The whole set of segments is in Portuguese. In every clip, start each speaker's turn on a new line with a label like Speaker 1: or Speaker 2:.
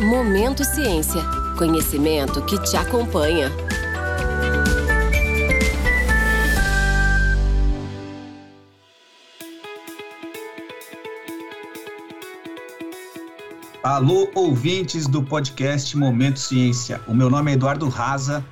Speaker 1: Momento Ciência. Conhecimento que te acompanha.
Speaker 2: Alô, ouvintes do podcast Momento Ciência. O meu nome é Eduardo Raza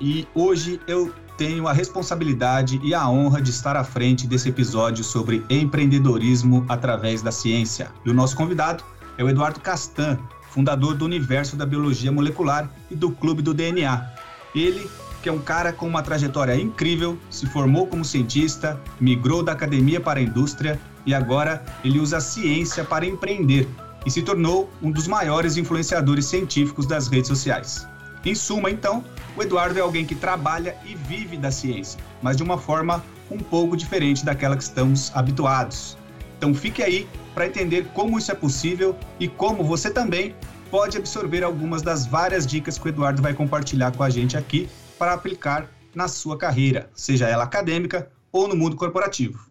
Speaker 2: e hoje eu tenho a responsabilidade e a honra de estar à frente desse episódio sobre empreendedorismo através da ciência. E o nosso convidado é o Eduardo Castan, fundador do Universo da Biologia Molecular e do Clube do DNA. Ele, que é um cara com uma trajetória incrível, se formou como cientista, migrou da academia para a indústria e agora ele usa a ciência para empreender e se tornou um dos maiores influenciadores científicos das redes sociais. Em suma, então, o Eduardo é alguém que trabalha e vive da ciência, mas de uma forma um pouco diferente daquela que estamos habituados. Então fique aí para entender como isso é possível e como você também pode absorver algumas das várias dicas que o Eduardo vai compartilhar com a gente aqui para aplicar na sua carreira, seja ela acadêmica ou no mundo corporativo.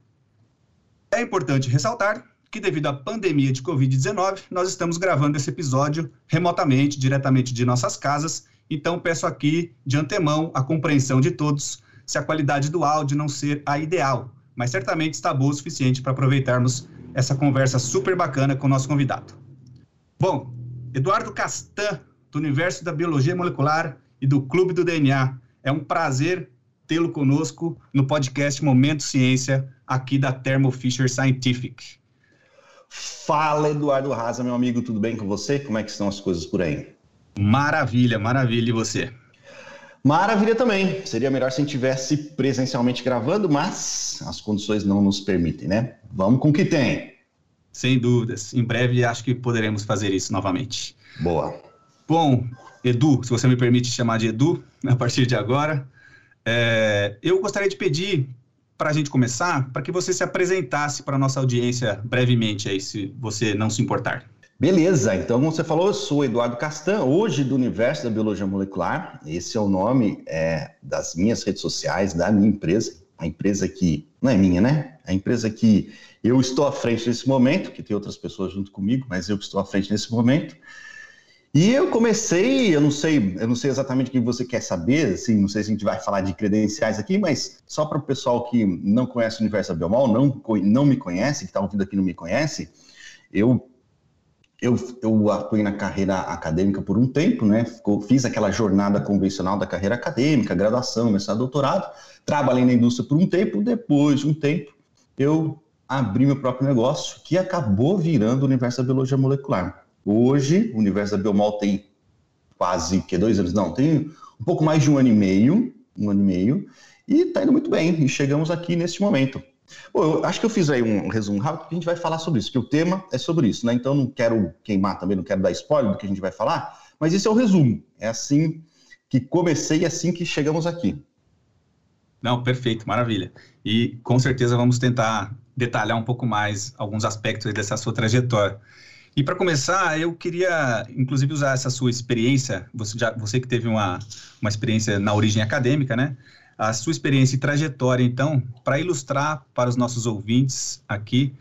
Speaker 2: É importante ressaltar que devido à pandemia de Covid-19, nós estamos gravando esse episódio remotamente, diretamente de nossas casas, então, peço aqui de antemão a compreensão de todos se a qualidade do áudio não ser a ideal, mas certamente está boa o suficiente para aproveitarmos essa conversa super bacana com o nosso convidado. Bom, Eduardo Castan, do Universo da Biologia Molecular e do Clube do DNA. É um prazer tê-lo conosco no podcast Momento Ciência, aqui da Thermo Fisher Scientific.
Speaker 3: Fala, Eduardo Raza, meu amigo, tudo bem com você? Como é que estão as coisas por aí?
Speaker 2: Maravilha, maravilha. E você?
Speaker 3: Maravilha também. Seria melhor se a gente tivesse presencialmente gravando, mas as condições não nos permitem, né? Vamos com o que tem.
Speaker 2: Sem dúvidas. Em breve acho que poderemos fazer isso novamente.
Speaker 3: Boa.
Speaker 2: Bom, Edu, se você me permite chamar de Edu a partir de agora, é, eu gostaria de pedir para a gente começar, para que você se apresentasse para a nossa audiência brevemente aí, se você não se importar.
Speaker 3: Beleza, então como você falou, eu sou Eduardo Castan, hoje do Universo da Biologia Molecular. Esse é o nome é, das minhas redes sociais, da minha empresa. A empresa que, não é minha, né? A empresa que eu estou à frente nesse momento, que tem outras pessoas junto comigo, mas eu que estou à frente nesse momento. E eu comecei, eu não sei, eu não sei exatamente o que você quer saber, assim, não sei se a gente vai falar de credenciais aqui, mas só para o pessoal que não conhece o Universo da Biomol, não, não me conhece, que está ouvindo aqui não me conhece, eu eu, eu atuei na carreira acadêmica por um tempo, né? Fiz aquela jornada convencional da carreira acadêmica, graduação, mestrado, doutorado. Trabalhei na indústria por um tempo. Depois de um tempo, eu abri meu próprio negócio, que acabou virando o universo da biologia molecular. Hoje, o universo da biomol tem quase que dois anos, não, tem um pouco mais de um ano e meio, um ano e meio, e está indo muito bem. E chegamos aqui neste momento. Bom, eu acho que eu fiz aí um resumo rápido, porque a gente vai falar sobre isso, porque o tema é sobre isso, né? Então não quero queimar também, não quero dar spoiler do que a gente vai falar, mas esse é o resumo. É assim que comecei e assim que chegamos aqui.
Speaker 2: Não, perfeito, maravilha. E com certeza vamos tentar detalhar um pouco mais alguns aspectos dessa sua trajetória. E para começar, eu queria, inclusive, usar essa sua experiência, você, já, você que teve uma, uma experiência na origem acadêmica, né? A sua experiência e trajetória, então, para ilustrar para os nossos ouvintes aqui,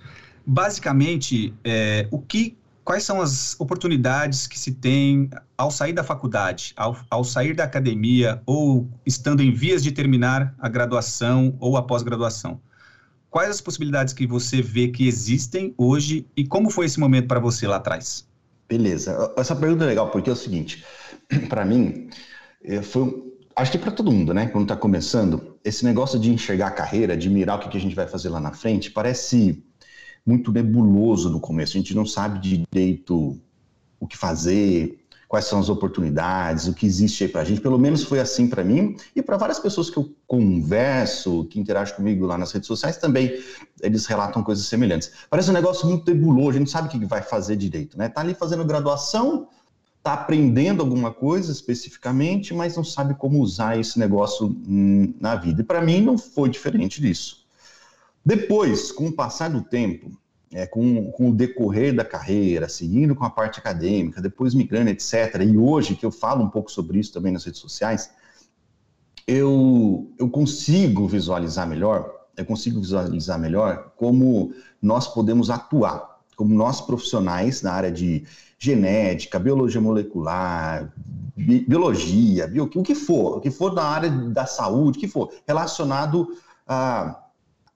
Speaker 2: basicamente, é, o que, quais são as oportunidades que se tem ao sair da faculdade, ao, ao sair da academia ou estando em vias de terminar a graduação ou a pós-graduação? Quais as possibilidades que você vê que existem hoje e como foi esse momento para você lá atrás?
Speaker 3: Beleza. Essa pergunta é legal porque é o seguinte, para mim, é, foi acho que para todo mundo, né, quando está começando, esse negócio de enxergar a carreira, de mirar o que, que a gente vai fazer lá na frente, parece muito nebuloso no começo. A gente não sabe direito o que fazer, quais são as oportunidades, o que existe aí para a gente. Pelo menos foi assim para mim e para várias pessoas que eu converso, que interagem comigo lá nas redes sociais também, eles relatam coisas semelhantes. Parece um negócio muito nebuloso, a gente não sabe o que vai fazer direito, né? Tá ali fazendo graduação, está aprendendo alguma coisa especificamente, mas não sabe como usar esse negócio na vida. E para mim não foi diferente disso. Depois, com o passar do tempo, é, com, com, o decorrer da carreira, seguindo com a parte acadêmica, depois migrando, etc., e hoje que eu falo um pouco sobre isso também nas redes sociais, eu, eu consigo visualizar melhor, eu consigo visualizar melhor como nós podemos atuar como nós profissionais na área de genética, biologia molecular, bi biologia, bio, o que for, o que for na área da saúde, o que for, relacionado a,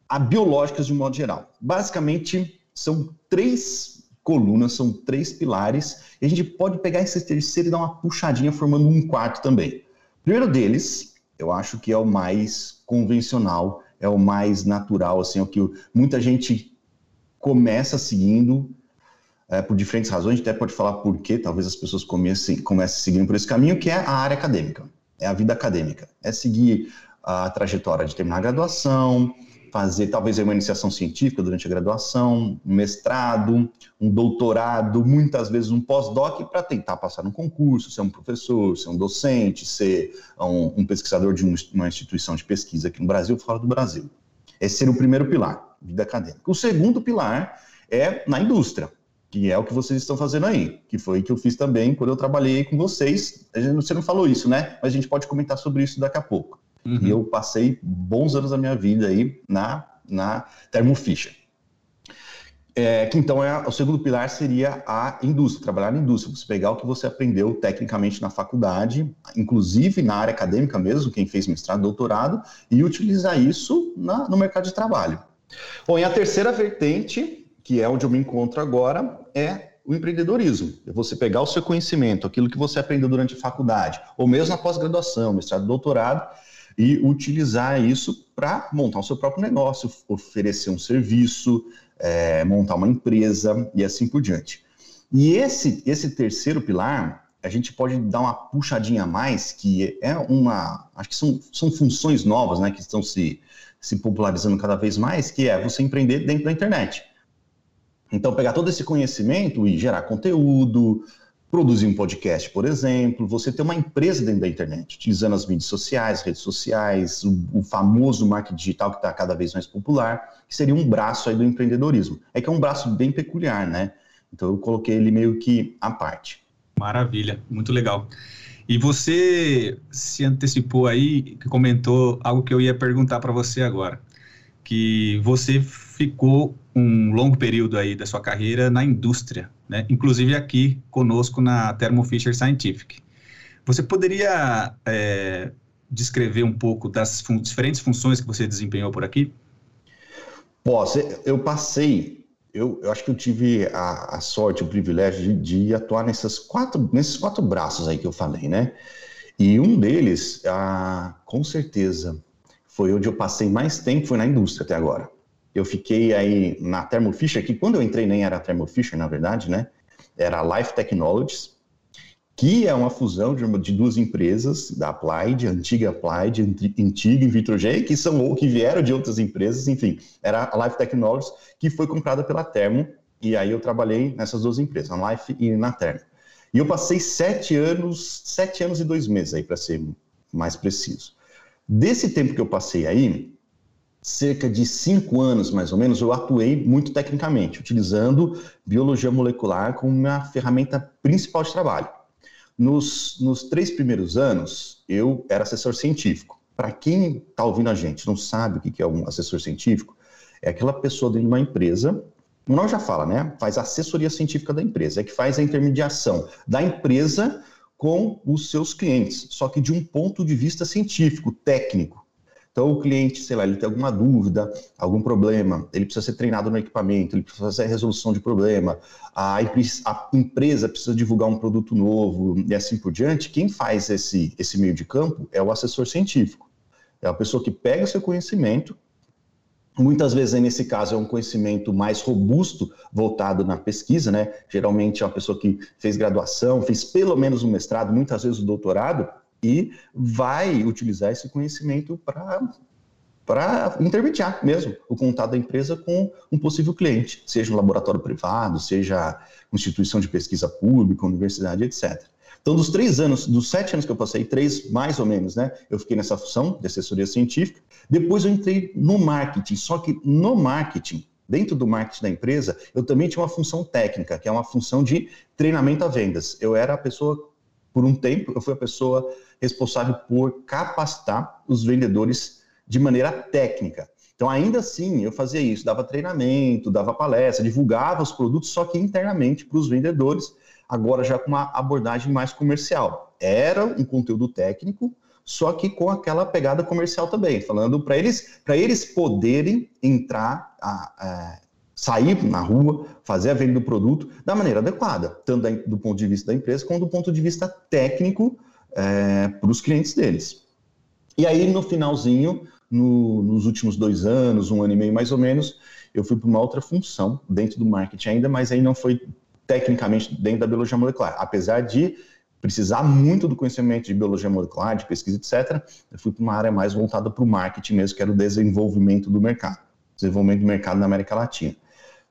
Speaker 3: a biológicas de um modo geral. Basicamente, são três colunas, são três pilares, e a gente pode pegar esse terceiro e dar uma puxadinha formando um quarto também. O primeiro deles, eu acho que é o mais convencional, é o mais natural, assim, é o que muita gente começa seguindo é, por diferentes razões, a gente até pode falar por quê, talvez as pessoas comecem, comecem seguindo por esse caminho, que é a área acadêmica, é a vida acadêmica, é seguir a trajetória de terminar a graduação, fazer talvez uma iniciação científica durante a graduação, um mestrado, um doutorado, muitas vezes um pós-doc para tentar passar no concurso, ser um professor, ser um docente, ser um, um pesquisador de uma instituição de pesquisa aqui no Brasil ou fora do Brasil. Esse seria o primeiro pilar, vida acadêmica. O segundo pilar é na indústria, que é o que vocês estão fazendo aí, que foi o que eu fiz também quando eu trabalhei com vocês. Você não falou isso, né? Mas a gente pode comentar sobre isso daqui a pouco. Uhum. E eu passei bons anos da minha vida aí na, na Thermo Fisher. É, que então é, o segundo pilar seria a indústria, trabalhar na indústria, você pegar o que você aprendeu tecnicamente na faculdade, inclusive na área acadêmica mesmo, quem fez mestrado, doutorado, e utilizar isso na, no mercado de trabalho. Bom, e a terceira vertente, que é onde eu me encontro agora, é o empreendedorismo. É você pegar o seu conhecimento, aquilo que você aprendeu durante a faculdade, ou mesmo na pós-graduação, mestrado, doutorado, e utilizar isso para montar o seu próprio negócio, oferecer um serviço, é, montar uma empresa e assim por diante. E esse, esse terceiro pilar, a gente pode dar uma puxadinha a mais, que é uma. Acho que são, são funções novas né, que estão se, se popularizando cada vez mais, que é você empreender dentro da internet. Então, pegar todo esse conhecimento e gerar conteúdo, produzir um podcast, por exemplo, você ter uma empresa dentro da internet, utilizando as mídias sociais, redes sociais, o, o famoso marketing digital que está cada vez mais popular, que seria um braço aí do empreendedorismo. É que é um braço bem peculiar, né? Então eu coloquei ele meio que à parte.
Speaker 2: Maravilha, muito legal. E você se antecipou aí, comentou algo que eu ia perguntar para você agora, que você ficou um longo período aí da sua carreira na indústria, né? inclusive aqui conosco na Thermo Fisher Scientific. Você poderia é, descrever um pouco das fun diferentes funções que você desempenhou por aqui?
Speaker 3: Posso. Eu passei, eu, eu acho que eu tive a, a sorte, o privilégio de, de, atuar nessas quatro, nesses quatro braços aí que eu falei, né? E um deles, ah, com certeza, foi onde eu passei mais tempo, foi na indústria até agora. Eu fiquei aí na Thermo Fisher, que quando eu entrei nem era Thermo Fisher, na verdade, né? Era Life Technologies, que é uma fusão de, de duas empresas, da Applied, antiga Applied, antiga Invitrogen, que são que vieram de outras empresas, enfim, era a Life Technologies, que foi comprada pela Thermo, e aí eu trabalhei nessas duas empresas, na Life e na Thermo. E eu passei sete anos, sete anos e dois meses aí, para ser mais preciso. Desse tempo que eu passei aí, cerca de cinco anos, mais ou menos, eu atuei muito tecnicamente, utilizando biologia molecular como minha ferramenta principal de trabalho. Nos, nos três primeiros anos, eu era assessor científico. Para quem está ouvindo a gente não sabe o que é um assessor científico, é aquela pessoa dentro de uma empresa, o nome já fala, né? Faz assessoria científica da empresa, é que faz a intermediação da empresa com os seus clientes, só que de um ponto de vista científico, técnico. Então, o cliente, sei lá, ele tem alguma dúvida, algum problema, ele precisa ser treinado no equipamento, ele precisa fazer a resolução de problema, a, a empresa precisa divulgar um produto novo e assim por diante. Quem faz esse, esse meio de campo é o assessor científico. É a pessoa que pega o seu conhecimento, Muitas vezes, nesse caso, é um conhecimento mais robusto, voltado na pesquisa, né? Geralmente é uma pessoa que fez graduação, fez pelo menos um mestrado, muitas vezes o um doutorado, e vai utilizar esse conhecimento para para intermediar mesmo o contato da empresa com um possível cliente, seja um laboratório privado, seja instituição de pesquisa pública, universidade, etc. Então, dos três anos, dos sete anos que eu passei, três mais ou menos, né? Eu fiquei nessa função de assessoria científica. Depois eu entrei no marketing, só que no marketing, dentro do marketing da empresa, eu também tinha uma função técnica, que é uma função de treinamento a vendas. Eu era a pessoa, por um tempo, eu fui a pessoa responsável por capacitar os vendedores de maneira técnica. Então, ainda assim, eu fazia isso, dava treinamento, dava palestra, divulgava os produtos, só que internamente para os vendedores, agora já com uma abordagem mais comercial. Era um conteúdo técnico, só que com aquela pegada comercial também, falando para eles, para eles poderem entrar, a, a, sair na rua, fazer a venda do produto da maneira adequada, tanto do ponto de vista da empresa como do ponto de vista técnico é, para os clientes deles. E aí, no finalzinho, no, nos últimos dois anos, um ano e meio mais ou menos, eu fui para uma outra função dentro do marketing ainda, mas aí não foi tecnicamente dentro da biologia molecular. Apesar de precisar muito do conhecimento de biologia molecular, de pesquisa, etc., eu fui para uma área mais voltada para o marketing mesmo, que era o desenvolvimento do mercado, desenvolvimento do mercado na América Latina,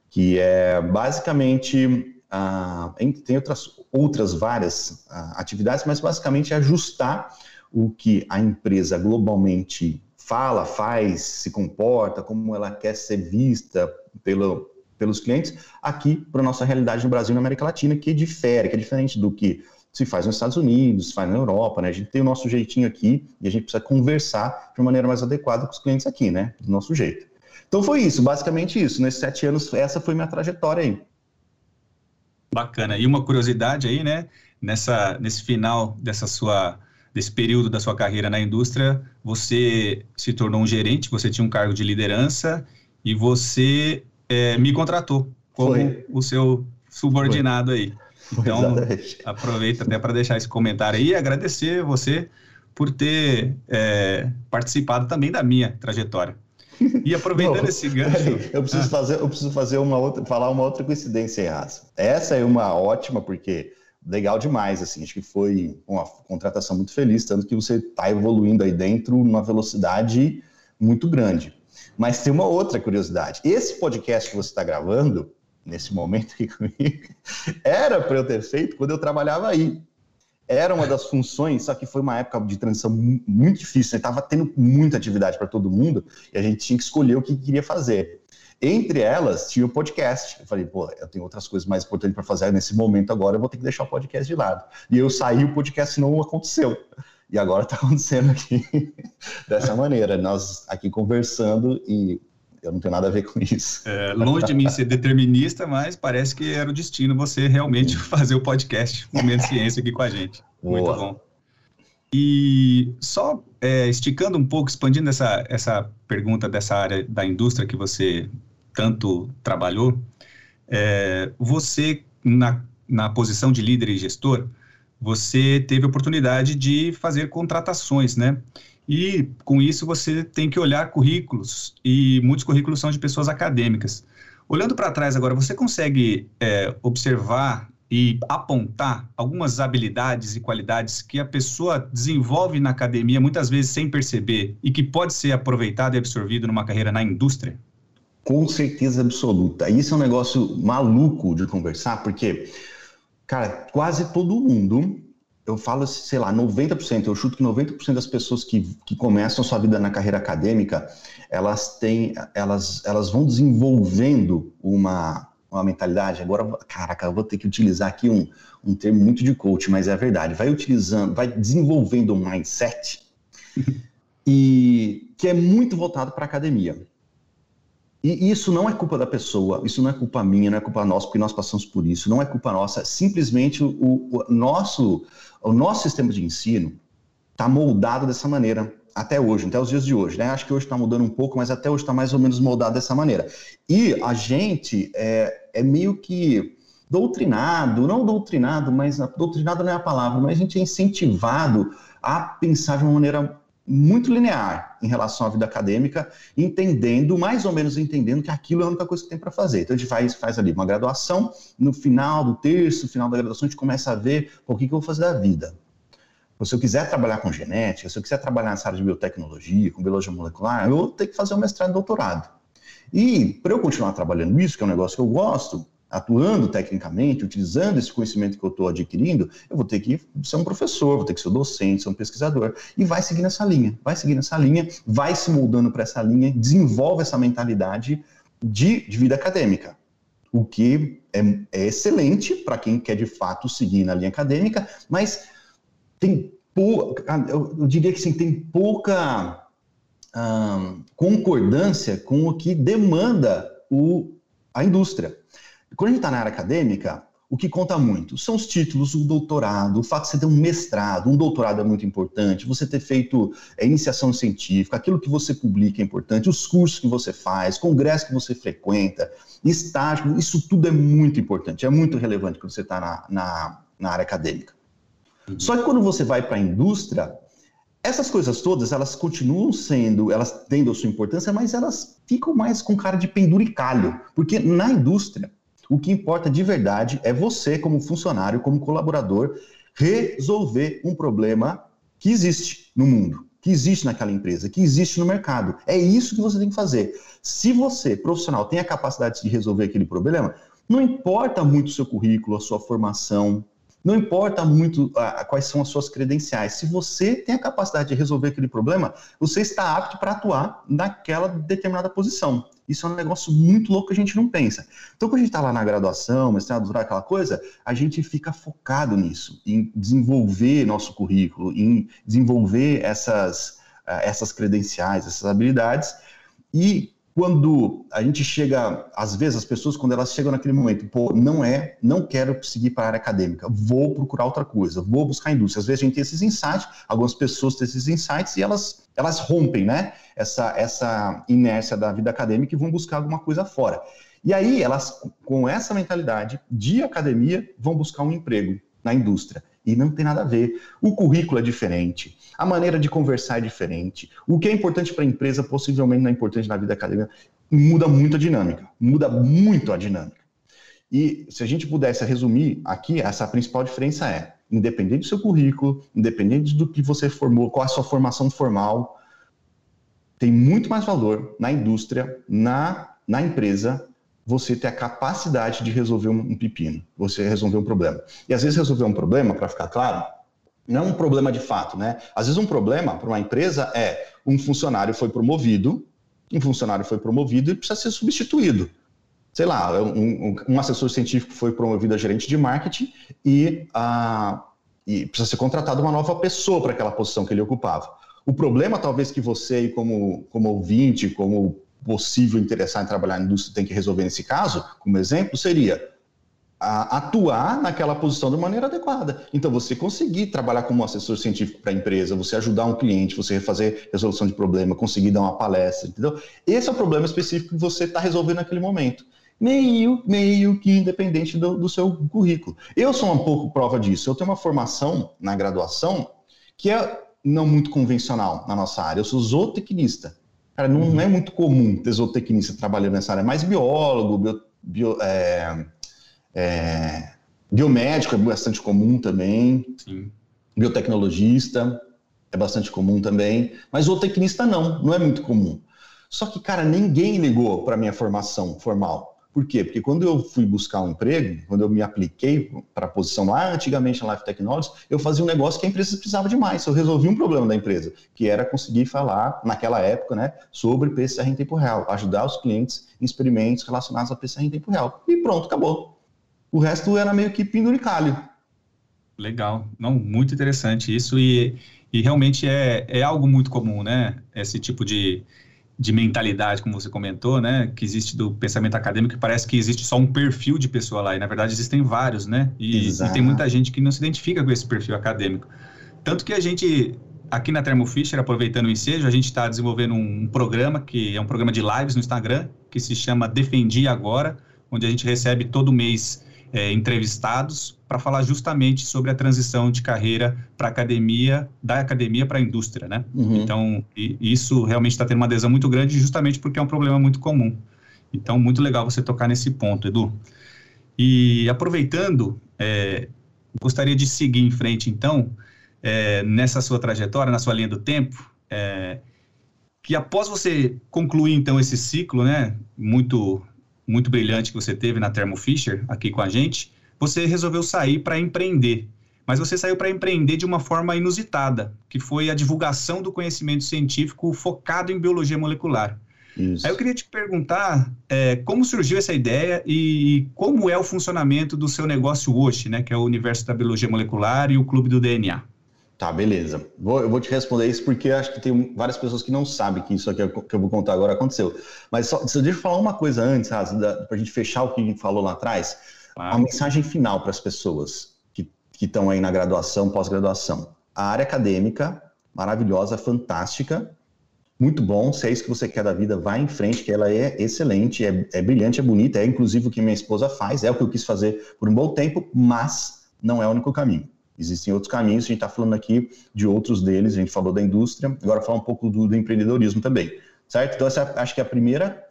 Speaker 3: que é basicamente ah, tem outras, outras várias ah, atividades, mas basicamente é ajustar o que a empresa globalmente fala, faz, se comporta, como ela quer ser vista pelo, pelos clientes, aqui para a nossa realidade no Brasil e na América Latina, que difere, que é diferente do que se faz nos Estados Unidos, se faz na Europa, né? A gente tem o nosso jeitinho aqui e a gente precisa conversar de maneira mais adequada com os clientes aqui, né? Do nosso jeito. Então foi isso, basicamente isso. Nesses sete anos, essa foi minha trajetória aí.
Speaker 2: Bacana. E uma curiosidade aí, né? Nessa, nesse final dessa sua desse período da sua carreira na indústria, você se tornou um gerente, você tinha um cargo de liderança e você é, me contratou como Foi. o seu subordinado Foi. aí. Então, aproveita até para deixar esse comentário aí e agradecer você por ter é, participado também da minha trajetória. E aproveitando Não, esse gancho.
Speaker 3: eu preciso ah. fazer, eu preciso fazer uma outra, falar uma outra coincidência em raça. Essa é uma ótima, porque legal demais, assim, acho que foi uma contratação muito feliz, tanto que você está evoluindo aí dentro numa velocidade muito grande. Mas tem uma outra curiosidade. Esse podcast que você está gravando, nesse momento aqui comigo, era para eu ter feito quando eu trabalhava aí. Era uma das funções, só que foi uma época de transição muito difícil, estava né? tendo muita atividade para todo mundo e a gente tinha que escolher o que queria fazer. Entre elas, tinha o podcast. Eu falei, pô, eu tenho outras coisas mais importantes para fazer nesse momento agora, eu vou ter que deixar o podcast de lado. E eu saí, o podcast não aconteceu. E agora está acontecendo aqui dessa maneira. Nós aqui conversando e eu não tenho nada a ver com isso.
Speaker 2: É, longe de mim ser determinista, mas parece que era o destino você realmente fazer o podcast Momento Ciência aqui com a gente. Boa. Muito bom. E só é, esticando um pouco, expandindo essa, essa pergunta dessa área da indústria que você tanto trabalhou, é, você, na, na posição de líder e gestor, você teve a oportunidade de fazer contratações, né? E com isso você tem que olhar currículos, e muitos currículos são de pessoas acadêmicas. Olhando para trás agora, você consegue é, observar e apontar algumas habilidades e qualidades que a pessoa desenvolve na academia, muitas vezes sem perceber, e que pode ser aproveitado e absorvido numa carreira na indústria?
Speaker 3: Com certeza absoluta. Isso é um negócio maluco de conversar, porque, cara, quase todo mundo, eu falo, sei lá, 90%, eu chuto que 90% das pessoas que, que começam sua vida na carreira acadêmica, elas têm, elas, elas vão desenvolvendo uma, uma mentalidade. Agora, caraca, eu vou ter que utilizar aqui um, um termo muito de coach, mas é verdade. Vai utilizando, vai desenvolvendo um mindset e que é muito voltado para a academia. E isso não é culpa da pessoa, isso não é culpa minha, não é culpa nossa, porque nós passamos por isso, não é culpa nossa, simplesmente o, o nosso, o nosso sistema de ensino está moldado dessa maneira até hoje, até os dias de hoje, né? Acho que hoje está mudando um pouco, mas até hoje está mais ou menos moldado dessa maneira. E a gente é, é meio que doutrinado, não doutrinado, mas doutrinado não é a palavra, mas a gente é incentivado a pensar de uma maneira muito linear em relação à vida acadêmica, entendendo, mais ou menos entendendo que aquilo é a única coisa que tem para fazer. Então a gente faz, faz ali uma graduação, no final do terço, final da graduação, a gente começa a ver o que, que eu vou fazer da vida. Se eu quiser trabalhar com genética, se eu quiser trabalhar nessa área de biotecnologia, com biologia molecular, eu vou ter que fazer um mestrado e doutorado. E para eu continuar trabalhando isso, que é um negócio que eu gosto, atuando tecnicamente, utilizando esse conhecimento que eu estou adquirindo, eu vou ter que ser um professor, vou ter que ser um docente, ser um pesquisador. E vai seguir nessa linha, vai seguir nessa linha, vai se moldando para essa linha, desenvolve essa mentalidade de, de vida acadêmica. O que é, é excelente para quem quer de fato seguir na linha acadêmica, mas tem pouca, eu, diria que sim, tem pouca concordância com o que demanda o, a indústria. Quando a gente está na área acadêmica, o que conta muito são os títulos, o doutorado, o fato de você ter um mestrado, um doutorado é muito importante, você ter feito é, iniciação científica, aquilo que você publica é importante, os cursos que você faz, congresso que você frequenta, estágio, isso tudo é muito importante, é muito relevante quando você está na, na, na, área acadêmica. Uhum. Só que quando você vai para a indústria, essas coisas todas, elas continuam sendo, elas tendo a sua importância, mas elas ficam mais com cara de penduricalho, porque na indústria, o que importa de verdade é você, como funcionário, como colaborador, resolver um problema que existe no mundo, que existe naquela empresa, que existe no mercado. É isso que você tem que fazer. Se você, profissional, tem a capacidade de resolver aquele problema, não importa muito o seu currículo, a sua formação, não importa muito ah, quais são as suas credenciais. Se você tem a capacidade de resolver aquele problema, você está apto para atuar naquela determinada posição. Isso é um negócio muito louco que a gente não pensa. Então, quando a gente está lá na graduação, mestrado, aquela coisa, a gente fica focado nisso, em desenvolver nosso currículo, em desenvolver essas, ah, essas credenciais, essas habilidades. E quando a gente chega, às vezes as pessoas quando elas chegam naquele momento, pô, não é, não quero seguir para a área acadêmica, vou procurar outra coisa, vou buscar indústria. Às vezes a gente tem esses insights, algumas pessoas têm esses insights e elas elas rompem, né? Essa essa inércia da vida acadêmica e vão buscar alguma coisa fora. E aí elas com essa mentalidade de academia vão buscar um emprego na indústria e não tem nada a ver. O currículo é diferente, a maneira de conversar é diferente. O que é importante para a empresa possivelmente não é importante na vida acadêmica. Muda muito a dinâmica, muda muito a dinâmica. E se a gente pudesse resumir aqui, essa principal diferença é, independente do seu currículo, independente do que você formou, qual a sua formação formal, tem muito mais valor na indústria, na, na empresa, você ter a capacidade de resolver um, pepino, você resolver um problema. E às vezes resolver um problema, para ficar claro, não é um problema de fato, né? Às vezes um problema para uma empresa é um funcionário foi promovido, um funcionário foi promovido e precisa ser substituído. Sei lá, um, um assessor científico foi promovido a gerente de marketing e, a, e precisa ser contratada uma nova pessoa para aquela posição que ele ocupava. O problema, talvez, que você, como, como ouvinte, como possível interessar em trabalhar na indústria tem que resolver nesse caso, como exemplo, seria a, atuar naquela posição de maneira adequada. Então, você conseguir trabalhar como assessor científico para a empresa, você ajudar um cliente, você fazer resolução de problema, conseguir dar uma palestra, entendeu? Esse é o problema específico que você está resolvendo naquele momento. Meio, meio que independente do, do seu currículo. Eu sou um pouco prova disso. Eu tenho uma formação na graduação que é não muito convencional na nossa área. Eu sou zootecnista. Cara, não, não é muito comum ter zootecnista trabalhando nessa área, é mais biólogo, bio, bio, é, é, biomédico é bastante comum também. Sim. Biotecnologista é bastante comum também. Mas zootecnista não, não é muito comum. Só que, cara, ninguém ligou para minha formação formal. Por quê? Porque quando eu fui buscar um emprego, quando eu me apliquei para a posição lá antigamente na Life Technologies, eu fazia um negócio que a empresa precisava demais. Eu resolvi um problema da empresa, que era conseguir falar, naquela época, né, sobre PCR em tempo real, ajudar os clientes em experimentos relacionados a PCR em tempo real. E pronto, acabou. O resto era meio que penduricalho.
Speaker 2: Legal. Não, muito interessante isso e, e realmente é, é algo muito comum, né? Esse tipo de, de mentalidade, como você comentou, né, que existe do pensamento acadêmico, que parece que existe só um perfil de pessoa lá, e na verdade existem vários, né, e, e tem muita gente que não se identifica com esse perfil acadêmico. Tanto que a gente, aqui na Thermo Fisher, aproveitando o ensejo, a gente está desenvolvendo um programa, que é um programa de lives no Instagram, que se chama Defendi Agora, onde a gente recebe todo mês é, entrevistados para falar justamente sobre a transição de carreira para academia, da academia para a indústria, né? Uhum. Então, e, isso realmente está tendo uma adesão muito grande, justamente porque é um problema muito comum. Então, muito legal você tocar nesse ponto, Edu. E aproveitando, é, gostaria de seguir em frente, então, é, nessa sua trajetória, na sua linha do tempo, é, que após você concluir, então, esse ciclo, né, muito muito brilhante que você teve na Thermo Fisher aqui com a gente, você resolveu sair para empreender. Mas você saiu para empreender de uma forma inusitada, que foi a divulgação do conhecimento científico focado em biologia molecular. Isso. Aí eu queria te perguntar é, como surgiu essa ideia e como é o funcionamento do seu negócio hoje, né, que é o universo da biologia molecular e o clube do DNA.
Speaker 3: Tá, beleza. Vou, eu vou te responder isso porque acho que tem várias pessoas que não sabem que isso aqui é que eu vou contar agora aconteceu. Mas só, deixa eu falar uma coisa antes, para a gente fechar o que a gente falou lá atrás. Claro. A mensagem final para as pessoas que estão aí na graduação, pós-graduação. A área acadêmica, maravilhosa, fantástica, muito bom. Se é isso que você quer da vida, vá em frente, que ela é excelente, é, é brilhante, é bonita, é inclusive o que minha esposa faz, é o que eu quis fazer por um bom tempo, mas não é o único caminho. Existem outros caminhos, a gente está falando aqui de outros deles, a gente falou da indústria, agora falar um pouco do, do empreendedorismo também, certo? Então, essa acho que é a primeira,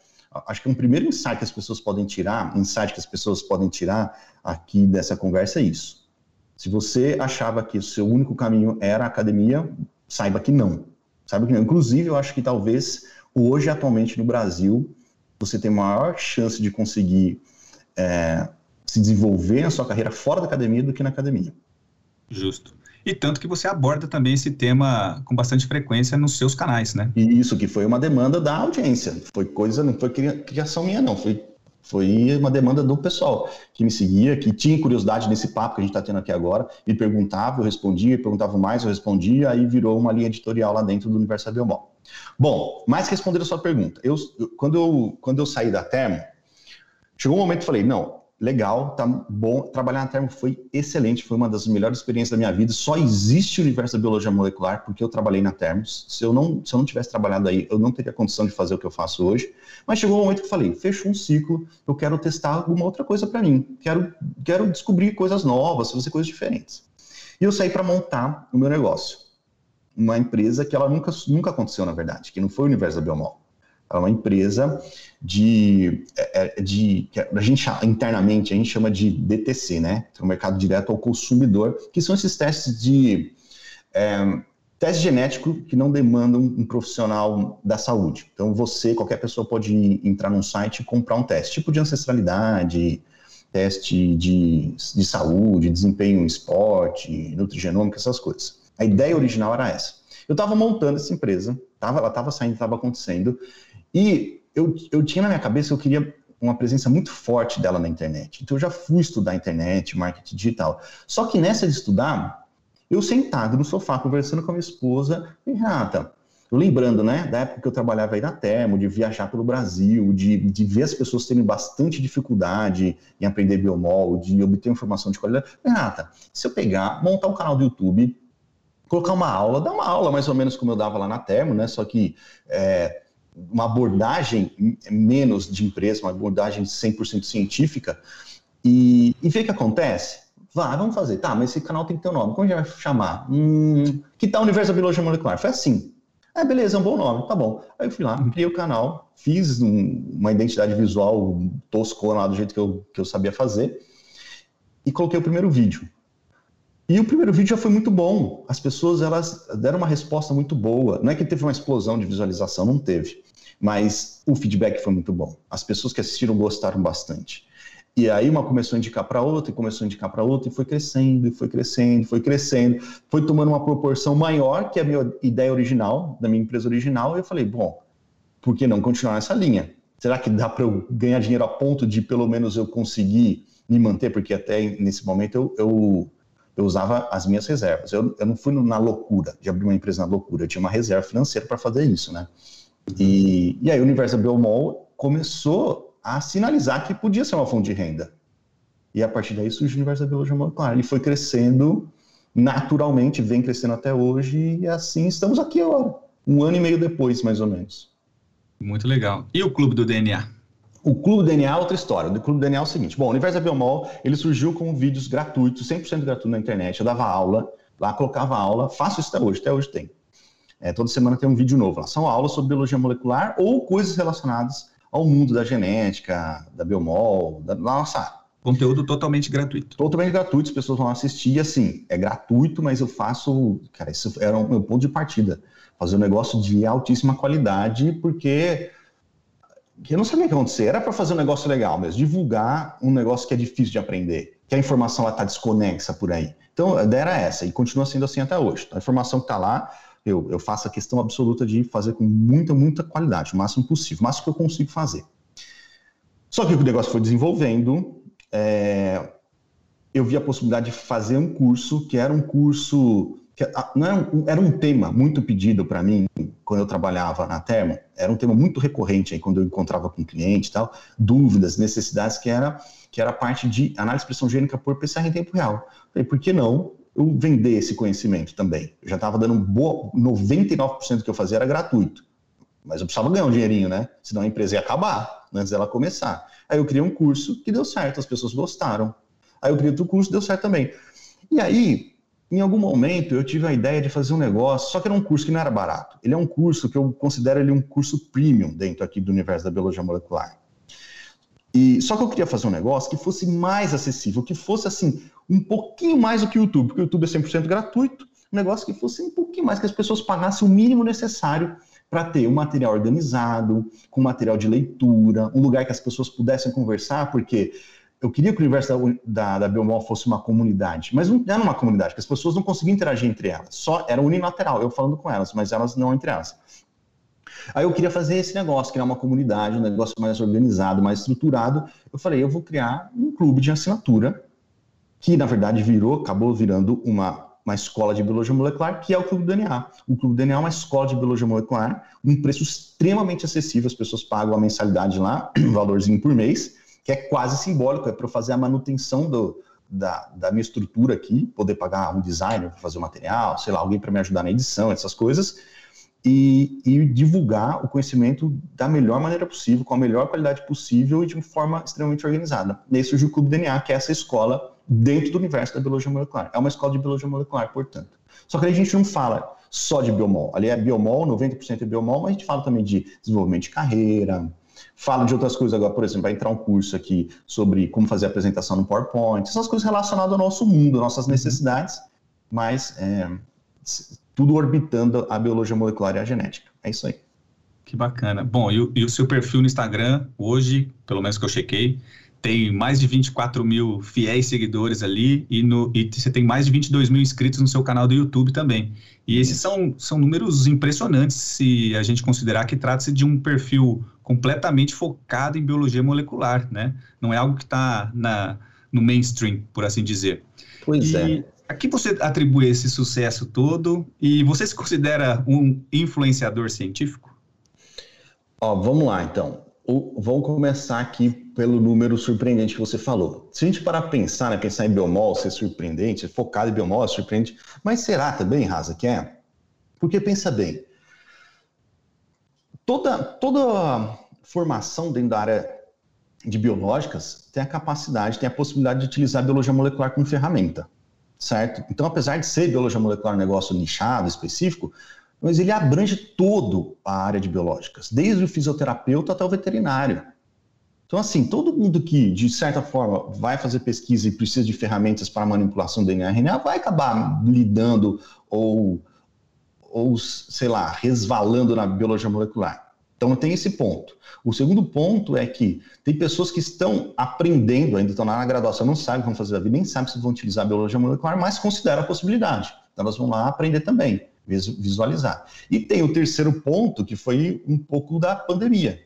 Speaker 3: acho que um primeiro insight que as pessoas podem tirar, insight que as pessoas podem tirar aqui dessa conversa é isso. Se você achava que o seu único caminho era a academia, saiba que não. Saiba que não. Inclusive, eu acho que talvez hoje, atualmente no Brasil, você tem maior chance de conseguir é, se desenvolver a sua carreira fora da academia do que na academia.
Speaker 2: Justo. E tanto que você aborda também esse tema com bastante frequência nos seus canais, né?
Speaker 3: E isso que foi uma demanda da audiência. Foi coisa, não foi criação minha, não. Foi, foi uma demanda do pessoal que me seguia, que tinha curiosidade nesse papo que a gente está tendo aqui agora, e perguntava, eu respondia, perguntava mais, eu respondia, aí virou uma linha editorial lá dentro do Universo Biomol. Bom, mais respondendo a sua pergunta, eu, quando, eu, quando eu saí da Termo, chegou um momento que eu falei, não, legal, tá bom. Trabalhar na Termo foi excelente, foi uma das melhores experiências da minha vida. Só existe o universo da biologia molecular porque eu trabalhei na Termos. Se eu não, se eu não tivesse trabalhado aí, eu não teria condição de fazer o que eu faço hoje. Mas chegou um momento que eu falei, fechou um ciclo, eu quero testar alguma outra coisa para mim. Quero, quero descobrir coisas novas, fazer coisas diferentes. E eu saí para montar o meu negócio. Uma empresa que ela nunca, nunca aconteceu, na verdade, que não foi o universo da Biomol. É uma empresa de, é, é, de que a gente internamente a gente chama de DTC, né? É o mercado direto ao consumidor, que são esses testes de é, teste genético que não demandam um profissional da saúde. Então você, qualquer pessoa pode entrar num site e comprar um teste, tipo de ancestralidade, teste de, de saúde, desempenho em esporte, nutrigenômica, essas coisas. A ideia original era essa. Eu estava montando essa empresa, tava, ela estava saindo, estava acontecendo, e eu, eu tinha na minha cabeça que eu queria uma presença muito forte dela na internet. Então eu já fui estudar internet, marketing digital. Só que nessa de estudar, eu sentado no sofá conversando com a minha esposa, e Renata, lembrando, né, da época que eu trabalhava aí na Termo, de viajar pelo Brasil, de, de ver as pessoas terem bastante dificuldade em aprender biomol, de obter informação de qualidade. Renata, se eu pegar, montar um canal do YouTube, colocar uma aula, dar uma aula mais ou menos como eu dava lá na Termo, né, só que é, uma abordagem menos de empresa, uma abordagem 100% científica, e, e ver o que acontece. Vá, vamos fazer. Tá, mas esse canal tem que ter um nome. Como a gente vai chamar? Hum, que tal Universo da Biologia Molecular? Foi assim. Ah, beleza, é um bom nome, tá bom. Aí eu fui lá, criei o canal, fiz um, uma identidade visual toscona lá do jeito que eu, que eu sabia fazer, e coloquei o primeiro vídeo. E o primeiro vídeo já foi muito bom. As pessoas elas deram uma resposta muito boa. Não é que teve uma explosão de visualização, não teve. Mas o feedback foi muito bom. As pessoas que assistiram gostaram bastante. E aí uma começou a indicar para outra, e começou a indicar para outra, e foi crescendo, e foi crescendo, foi crescendo, foi tomando uma proporção maior que a minha ideia original, da minha empresa original, e eu falei, bom, por que não continuar nessa linha? Será que dá para eu ganhar dinheiro a ponto de pelo menos eu conseguir me manter? Porque até nesse momento eu, eu eu usava as minhas reservas. Eu, eu não fui na loucura de abrir uma empresa na loucura, eu tinha uma reserva financeira para fazer isso, né? E, e aí o Universal Biomol começou a sinalizar que podia ser uma fonte de renda. E a partir daí o Universal Biologia Molecular. Ele foi crescendo naturalmente, vem crescendo até hoje, e assim estamos aqui agora, um ano e meio depois, mais ou menos.
Speaker 2: Muito legal. E o Clube do DNA?
Speaker 3: O Clube DNA é outra história. O Clube DNA é o seguinte: bom, o Universo da Biomol ele surgiu com vídeos gratuitos, 100% gratuito na internet. Eu dava aula, lá colocava aula, faço isso até hoje, até hoje tem. É, toda semana tem um vídeo novo lá. São aulas sobre biologia molecular ou coisas relacionadas ao mundo da genética, da biomol, da nossa área.
Speaker 2: Conteúdo totalmente gratuito.
Speaker 3: Totalmente gratuito, as pessoas vão assistir. Assim, é gratuito, mas eu faço. Cara, isso era o meu ponto de partida. Fazer um negócio de altíssima qualidade, porque que eu não sabia o que acontecer. Era para fazer um negócio legal mesmo, divulgar um negócio que é difícil de aprender, que a informação está desconexa por aí. Então, a ideia era essa, e continua sendo assim até hoje. Então, a informação que está lá, eu, eu faço a questão absoluta de fazer com muita, muita qualidade, o máximo possível, o máximo que eu consigo fazer. Só que o negócio foi desenvolvendo, é, eu vi a possibilidade de fazer um curso, que era um curso não era, um, era um tema muito pedido para mim quando eu trabalhava na Termo, era um tema muito recorrente aí quando eu encontrava com cliente e tal, dúvidas, necessidades, que era, que era parte de análise de pressão gênica por PCR em tempo real. Falei, por que não eu vender esse conhecimento também? Eu já estava dando boa, 99% do que eu fazia era gratuito, mas eu precisava ganhar um dinheirinho, né? Senão a empresa ia acabar antes dela começar. Aí eu criei um curso que deu certo, as pessoas gostaram. Aí eu criei outro curso, deu certo também. E aí, em algum momento eu tive a ideia de fazer um negócio, só que era um curso que não era barato. Ele é um curso que eu considero ele um curso premium dentro aqui do universo da biologia molecular. E só que eu queria fazer um negócio que fosse mais acessível, que fosse assim um pouquinho mais do que o YouTube, porque o YouTube é 100% gratuito, um negócio que fosse um pouquinho mais que as pessoas pagassem o mínimo necessário para ter um material organizado, com material de leitura, um lugar que as pessoas pudessem conversar, porque eu queria que o universo da, da, da Biomol fosse uma comunidade, mas não era uma comunidade, porque as pessoas não conseguiam interagir entre elas, só era unilateral, eu falando com elas, mas elas não entre elas. Aí eu queria fazer esse negócio, criar uma comunidade, um negócio mais organizado, mais estruturado. Eu falei, eu vou criar um clube de assinatura, que na verdade virou, acabou virando uma, uma escola de biologia molecular, que é o Clube DNA. O Clube DNA é uma escola de biologia molecular, um preço extremamente acessível, as pessoas pagam a mensalidade lá, um valorzinho por mês, que é quase simbólico, é para fazer a manutenção do, da, da, minha estrutura aqui, poder pagar um designer para fazer o material, sei lá, alguém para me ajudar na edição, essas coisas, e, e, divulgar o conhecimento da melhor maneira possível, com a melhor qualidade possível e de uma forma extremamente organizada. Nesse surgiu o Clube DNA, que é essa escola dentro do universo da biologia molecular. É uma escola de biologia molecular, portanto. Só que a gente não fala só de biomol. Ali é biomol, 90% é biomol, mas a gente fala também de desenvolvimento de carreira, Fala de outras coisas agora, por exemplo, vai entrar um curso aqui sobre como fazer apresentação no PowerPoint, essas coisas relacionadas ao nosso mundo, nossas necessidades, mas é, tudo orbitando a biologia molecular e a genética. É isso aí.
Speaker 2: Que bacana. Bom, e o, e o seu perfil no Instagram, hoje, pelo menos que eu chequei, tem mais de 24 mil fiéis seguidores ali e, no, e você tem mais de 22 mil inscritos no seu canal do YouTube também. E esses são, são números impressionantes se a gente considerar que trata-se de um perfil completamente focado em biologia molecular, né? Não é algo que está no mainstream, por assim dizer.
Speaker 3: Pois
Speaker 2: e
Speaker 3: é.
Speaker 2: A que você atribui esse sucesso todo? E você se considera um influenciador científico?
Speaker 3: Ó, vamos lá, então. O, vamos começar aqui pelo número surpreendente que você falou. Se a gente parar a pensar, né, pensar em biomol, ser surpreendente, focado em biomol, é surpreendente, mas será também, Rasa, que é? Porque pensa bem, toda, toda formação dentro da área de biológicas tem a capacidade, tem a possibilidade de utilizar a biologia molecular como ferramenta, certo? Então, apesar de ser biologia molecular um negócio nichado, específico, mas ele abrange todo a área de biológicas, desde o fisioterapeuta até o veterinário. Então, assim, todo mundo que, de certa forma, vai fazer pesquisa e precisa de ferramentas para manipulação do DNA vai acabar lidando ou, ou, sei lá, resvalando na biologia molecular. Então, tem esse ponto. O segundo ponto é que tem pessoas que estão aprendendo, ainda estão na graduação, não sabem como fazer a vida, nem sabem se vão utilizar a biologia molecular, mas consideram a possibilidade. Então, elas vão lá aprender também, visualizar. E tem o terceiro ponto, que foi um pouco da pandemia.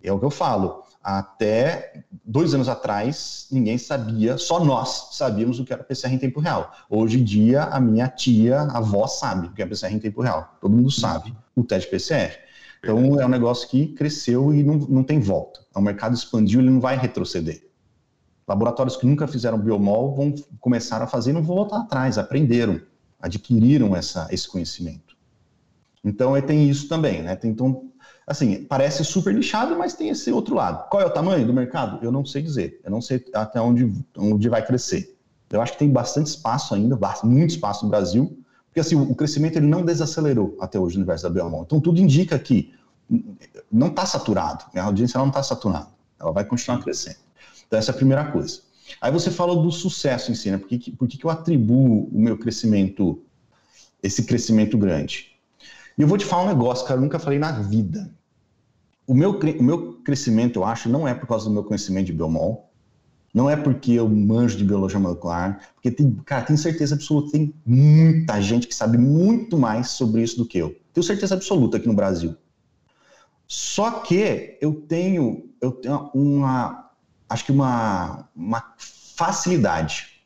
Speaker 3: É o que eu falo até dois anos atrás, ninguém sabia, só nós sabíamos o que era PCR em tempo real. Hoje em dia, a minha tia, a avó, sabe o que é PCR em tempo real. Todo mundo sabe o teste PCR. Então, é um negócio que cresceu e não, não tem volta. O mercado expandiu, ele não vai retroceder. Laboratórios que nunca fizeram biomol vão começar a fazer e não vão voltar atrás, aprenderam, adquiriram essa, esse conhecimento. Então, tem isso também, né? Tem, então, assim, parece super nichado, mas tem esse outro lado. Qual é o tamanho do mercado? Eu não sei dizer. Eu não sei até onde, onde vai crescer. Eu acho que tem bastante espaço ainda, muito espaço no Brasil, porque assim, o crescimento ele não desacelerou até hoje no universo da Biomol. Então tudo indica que não está saturado, a audiência não está saturada, ela vai continuar crescendo. Então essa é a primeira coisa. Aí você fala do sucesso em si, né? Por que, por que eu atribuo o meu crescimento, esse crescimento grande? E eu vou te falar um negócio, cara, eu nunca falei na vida. O meu, o meu crescimento, eu acho, não é por causa do meu conhecimento de biomol, não é porque eu manjo de biologia molecular, porque tem, cara, tenho certeza absoluta, tem muita gente que sabe muito mais sobre isso do que eu. Tenho certeza absoluta aqui no Brasil. Só que eu tenho, eu tenho uma, acho que uma, uma facilidade,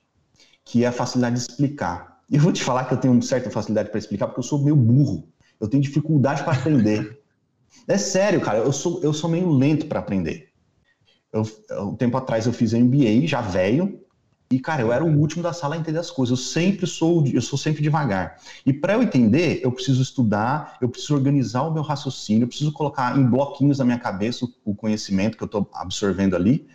Speaker 3: que é a facilidade de explicar E eu vou te falar que eu tenho certa facilidade para explicar, porque eu sou meio burro. Eu tenho dificuldade para aprender. é sério, cara, eu sou, eu sou meio lento para aprender. Eu, um tempo atrás eu fiz MBA, já velho, e, cara, eu era o último da sala a entender as coisas. Eu sempre sou, eu sou sempre devagar. E para eu entender, eu preciso estudar, eu preciso organizar o meu raciocínio, eu preciso colocar em bloquinhos na minha cabeça o conhecimento que eu estou absorvendo ali.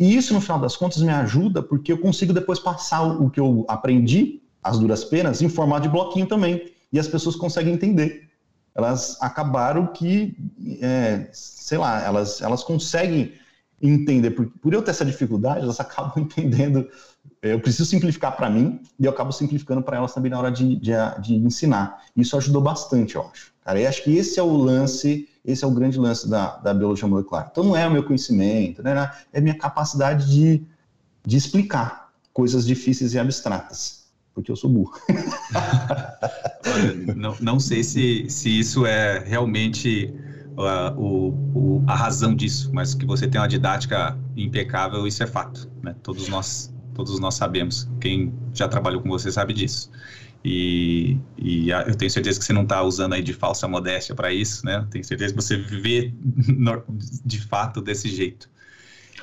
Speaker 3: E isso, no final das contas, me ajuda porque eu consigo depois passar o que eu aprendi, as duras penas, em formato de bloquinho também. E as pessoas conseguem entender. Elas acabaram que, é, sei lá, elas, elas conseguem entender. Por, por eu ter essa dificuldade, elas acabam entendendo. Eu preciso simplificar para mim e eu acabo simplificando para elas também na hora de, de, de, ensinar. Isso ajudou bastante, eu acho. Cara, eu acho que esse é o lance, esse é o grande lance da, da biologia molecular. Então não é o meu conhecimento, né? é a minha capacidade de, de explicar coisas difíceis e abstratas, porque eu sou burro.
Speaker 2: Olha, não, não sei se, se isso é realmente uh, o, o, a razão disso, mas que você tem uma didática impecável, isso é fato. Né? Todos, nós, todos nós sabemos. Quem já trabalhou com você sabe disso. E, e eu tenho certeza que você não está usando aí de falsa modéstia para isso, né? Tenho certeza que você vê de fato desse jeito.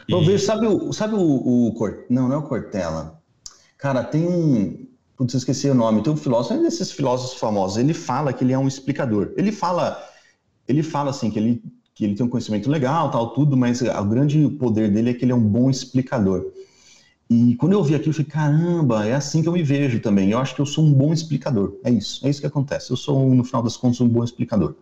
Speaker 3: E... sabe o, sabe o, o Cort... não, não é o Cortella. Cara, tem um, putz, esqueci o nome, tem um filósofo, é um desses filósofos famosos, ele fala que ele é um explicador. Ele fala ele fala assim que ele, que ele tem um conhecimento legal, tal, tudo, mas o grande poder dele é que ele é um bom explicador. E quando eu ouvi aquilo, eu falei, caramba, é assim que eu me vejo também. Eu acho que eu sou um bom explicador. É isso, é isso que acontece. Eu sou, no final das contas, um bom explicador.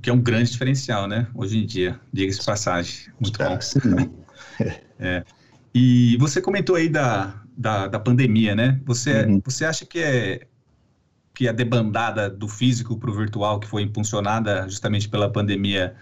Speaker 2: Que é um grande diferencial, né? Hoje em dia, diga-se passagem. Muito Espero bom. É. E você comentou aí da, da, da pandemia, né? Você, uhum. você acha que é, que a debandada do físico para o virtual, que foi impulsionada justamente pela pandemia,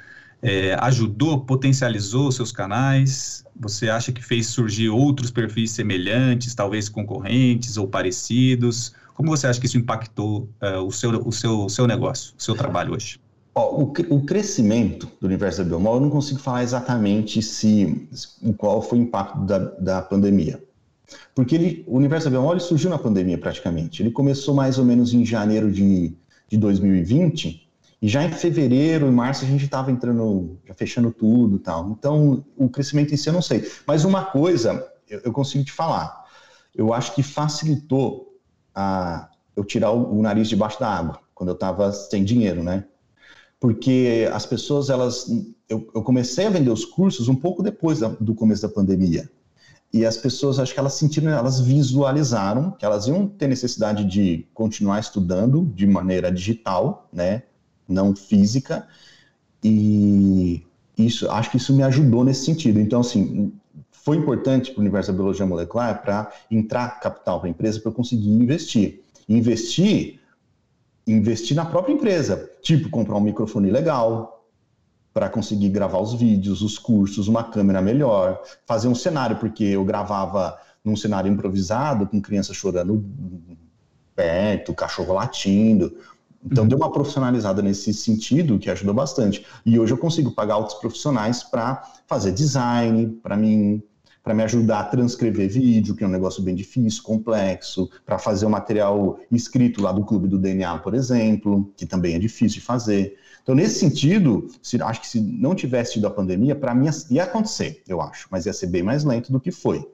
Speaker 2: é, ajudou, potencializou seus canais? Você acha que fez surgir outros perfis semelhantes, talvez concorrentes ou parecidos? Como você acha que isso impactou uh, o, seu, o, seu, o seu negócio, o seu trabalho hoje?
Speaker 3: o, o, crescimento do universo da Biomol, eu não consigo falar exatamente se qual foi o impacto da, da pandemia. Porque ele, o universo avião surgiu na pandemia praticamente. Ele começou mais ou menos em janeiro de, de 2020 e já em fevereiro e março a gente estava entrando, já fechando tudo e tal. Então, o crescimento em si eu não sei. Mas uma coisa eu, eu consigo te falar. Eu acho que facilitou a, eu tirar o, o nariz debaixo da água, quando eu estava sem dinheiro, né? Porque as pessoas, elas... Eu, eu comecei a vender os cursos um pouco depois da, do começo da pandemia. E as pessoas, acho que elas sentiram, elas visualizaram que elas iam ter necessidade de continuar estudando de maneira digital, né, não física. E isso, acho que isso me ajudou nesse sentido. Então, assim, foi importante para o universo da biologia molecular para entrar capital para a empresa para conseguir investir. Investir, investir na própria empresa, tipo comprar um microfone legal, para conseguir gravar os vídeos, os cursos, uma câmera melhor, fazer um cenário, porque eu gravava num cenário improvisado, com criança chorando perto, cachorro latindo. Então, uhum. deu uma profissionalizada nesse sentido que ajudou bastante. E hoje eu consigo pagar outros profissionais para fazer design para mim, para me ajudar a transcrever vídeo, que é um negócio bem difícil, complexo, para fazer o material escrito lá do Clube do DNA, por exemplo, que também é difícil de fazer. Então, nesse sentido, se, acho que se não tivesse tido a pandemia, para mim ia acontecer, eu acho, mas ia ser bem mais lento do que foi.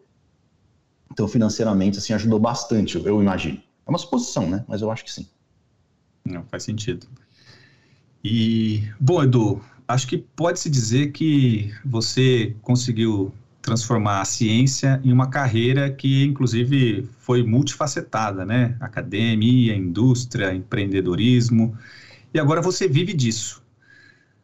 Speaker 3: Então, financeiramente, assim, ajudou bastante, eu imagino. É uma suposição, né? Mas eu acho que sim.
Speaker 2: Não, faz sentido. E, bom, Edu, acho que pode-se dizer que você conseguiu transformar a ciência em uma carreira que, inclusive, foi multifacetada, né? Academia, indústria, empreendedorismo. E agora você vive disso.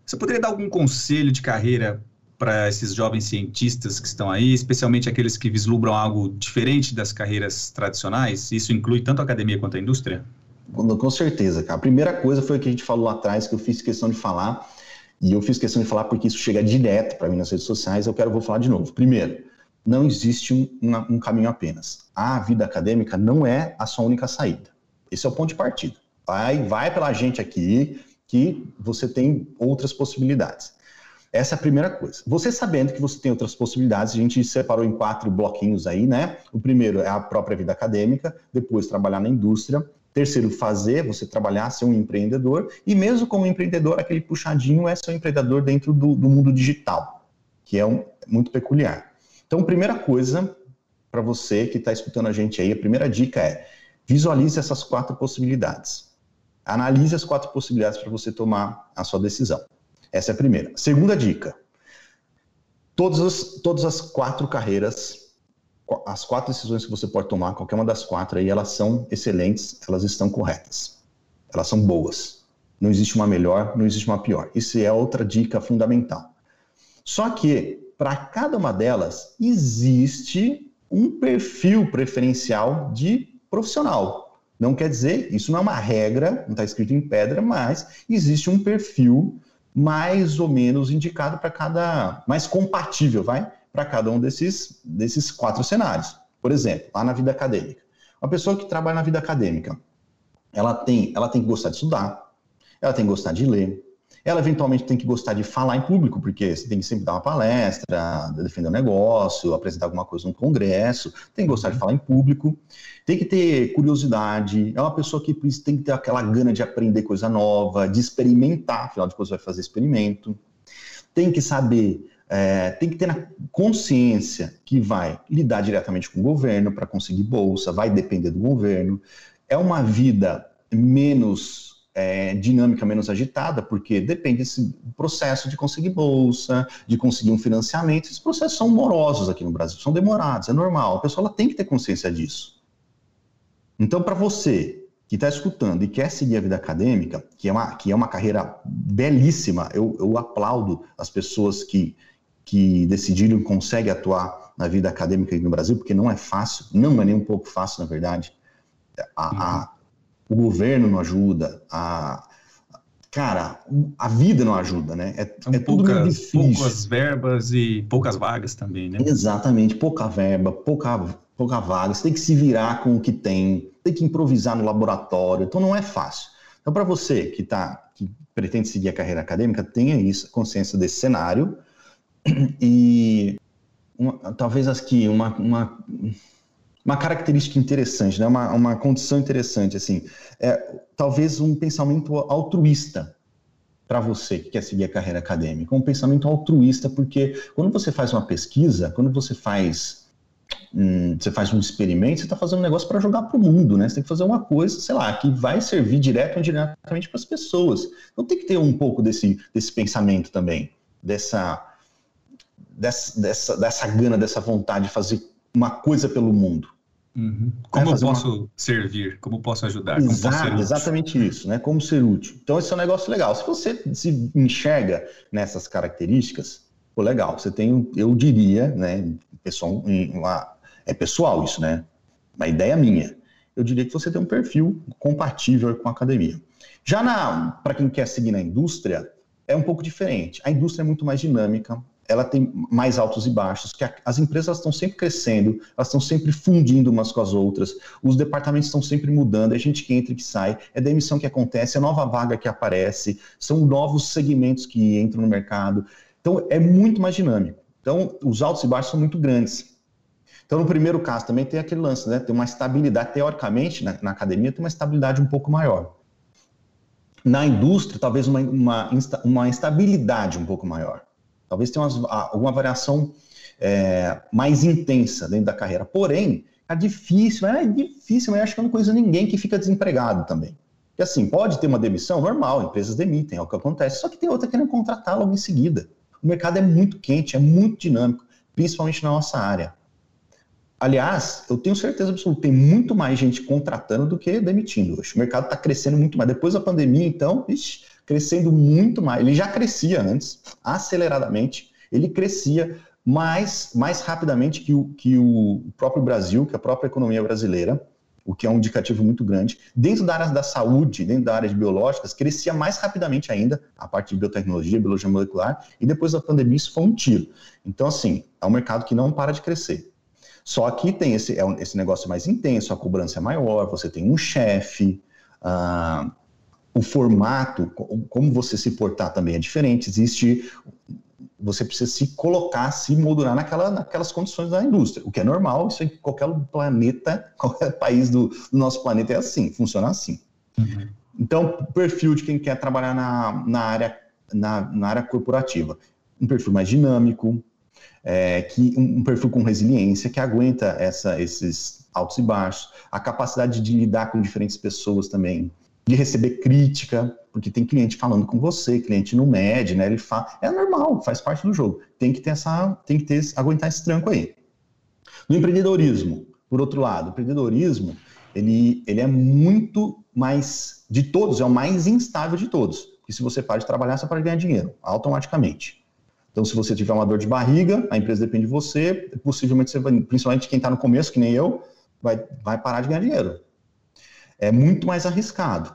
Speaker 2: Você poderia dar algum conselho de carreira para esses jovens cientistas que estão aí, especialmente aqueles que vislumbram algo diferente das carreiras tradicionais? Isso inclui tanto a academia quanto a indústria?
Speaker 3: Com certeza, cara. A primeira coisa foi o que a gente falou lá atrás, que eu fiz questão de falar, e eu fiz questão de falar porque isso chega direto para mim nas redes sociais, eu quero vou falar de novo. Primeiro, não existe um, um, caminho apenas. A vida acadêmica não é a sua única saída. Esse é o ponto de partida. Vai, vai pela gente aqui que você tem outras possibilidades. Essa é a primeira coisa. Você sabendo que você tem outras possibilidades, a gente separou em quatro bloquinhos aí, né? O primeiro é a própria vida acadêmica, depois trabalhar na indústria, terceiro fazer, você trabalhar, ser um empreendedor, e mesmo como empreendedor, aquele puxadinho é ser um empreendedor dentro do, do mundo digital, que é um, muito peculiar. Então, primeira coisa para você que está escutando a gente aí, a primeira dica é visualize essas quatro possibilidades. Analise as quatro possibilidades para você tomar a sua decisão. Essa é a primeira. Segunda dica: todas as, todas as quatro carreiras, as quatro decisões que você pode tomar, qualquer uma das quatro aí, elas são excelentes, elas estão corretas. Elas são boas. Não existe uma melhor, não existe uma pior. Isso é outra dica fundamental. Só que, para cada uma delas, existe um perfil preferencial de profissional. Não quer dizer, isso não é uma regra, não está escrito em pedra, mas existe um perfil mais ou menos indicado para cada, mais compatível, vai, para cada um desses, desses quatro cenários. Por exemplo, lá na vida acadêmica. Uma pessoa que trabalha na vida acadêmica, ela tem, ela tem que gostar de estudar, ela tem que gostar de ler, ela eventualmente tem que gostar de falar em público, porque você tem que sempre dar uma palestra, defender um negócio, apresentar alguma coisa num congresso, tem que gostar de falar em público, tem que ter curiosidade, é uma pessoa que tem que ter aquela gana de aprender coisa nova, de experimentar, afinal de contas vai fazer experimento, tem que saber é, tem que ter na consciência que vai lidar diretamente com o governo para conseguir bolsa, vai depender do governo. É uma vida menos é, dinâmica menos agitada, porque depende desse processo de conseguir bolsa, de conseguir um financiamento. Esses processos são morosos aqui no Brasil, são demorados, é normal. A pessoa tem que ter consciência disso. Então, para você que está escutando e quer seguir a vida acadêmica, que é uma, que é uma carreira belíssima, eu, eu aplaudo as pessoas que, que decidiram e conseguem atuar na vida acadêmica aqui no Brasil, porque não é fácil, não é nem um pouco fácil, na verdade. A, uhum. a, o governo não ajuda, a, cara, a vida não ajuda, né? É,
Speaker 2: é poucas, poucas verbas e poucas vagas também, né?
Speaker 3: Exatamente, pouca verba, pouca, pouca vaga. Você tem que se virar com o que tem, tem que improvisar no laboratório, então não é fácil. Então, para você que, tá, que pretende seguir a carreira acadêmica, tenha isso, consciência desse cenário e uma, talvez aqui uma, uma uma característica interessante, né? uma, uma condição interessante, assim, é, talvez um pensamento altruísta para você que quer seguir a carreira acadêmica, um pensamento altruísta, porque quando você faz uma pesquisa, quando você faz você faz um experimento, você está fazendo um negócio para jogar para o mundo, né? Você tem que fazer uma coisa, sei lá, que vai servir direto ou indiretamente para as pessoas. Então tem que ter um pouco desse, desse pensamento também, dessa, dessa, dessa, dessa gana, dessa vontade de fazer uma coisa pelo mundo.
Speaker 2: Uhum. Como eu posso uma... servir? Como posso ajudar?
Speaker 3: Exato, posso exatamente isso, né? Como ser útil. Então, esse é um negócio legal. Se você se enxerga nessas características, pô, legal. Você tem, eu diria, né? Pessoal, uma, é pessoal isso, né? Uma ideia minha. Eu diria que você tem um perfil compatível com a academia. Já para quem quer seguir na indústria, é um pouco diferente. A indústria é muito mais dinâmica, ela tem mais altos e baixos, que as empresas estão sempre crescendo, elas estão sempre fundindo umas com as outras, os departamentos estão sempre mudando, é gente que entra e que sai, é demissão que acontece, é nova vaga que aparece, são novos segmentos que entram no mercado. Então, é muito mais dinâmico. Então, os altos e baixos são muito grandes. Então, no primeiro caso, também tem aquele lance, né? Tem uma estabilidade, teoricamente, na, na academia, tem uma estabilidade um pouco maior. Na indústria, talvez uma, uma, uma instabilidade um pouco maior. Talvez tenha umas, alguma variação é, mais intensa dentro da carreira. Porém, é difícil, é difícil, mas acho que eu não conheço ninguém que fica desempregado também. E assim, pode ter uma demissão normal, empresas demitem, é o que acontece, só que tem outra querendo contratar logo em seguida. O mercado é muito quente, é muito dinâmico, principalmente na nossa área. Aliás, eu tenho certeza absoluta, tem muito mais gente contratando do que demitindo hoje. O mercado está crescendo muito mais. Depois da pandemia, então, ixi, crescendo muito mais. Ele já crescia antes, aceleradamente, ele crescia mais, mais rapidamente que o, que o próprio Brasil, que a própria economia brasileira, o que é um indicativo muito grande. Dentro da área da saúde, dentro da área de biológicas, crescia mais rapidamente ainda a parte de biotecnologia, biologia molecular, e depois da pandemia isso foi um tiro. Então, assim, é um mercado que não para de crescer. Só que tem esse, é um, esse negócio mais intenso, a cobrança é maior, você tem um chefe, uh, o formato, como você se portar também é diferente. Existe você precisa se colocar, se moldurar naquela, naquelas condições da indústria, o que é normal, isso em qualquer planeta, qualquer país do, do nosso planeta é assim, funciona assim. Uhum. Então, o perfil de quem quer trabalhar na, na, área, na, na área corporativa, um perfil mais dinâmico, é, que um, um, perfil com resiliência, que aguenta essa, esses altos e baixos, a capacidade de lidar com diferentes pessoas também, de receber crítica, porque tem cliente falando com você, cliente no mede, né? Ele fala, é normal, faz parte do jogo. Tem que ter essa, tem que ter aguentar esse tranco aí. No empreendedorismo, por outro lado, o empreendedorismo, ele, ele é muito mais de todos, é o mais instável de todos. Porque se você para de trabalhar, você pode ganhar dinheiro automaticamente. Então, se você tiver uma dor de barriga, a empresa depende de você, possivelmente você vai, principalmente quem está no começo, que nem eu, vai, vai parar de ganhar dinheiro é muito mais arriscado.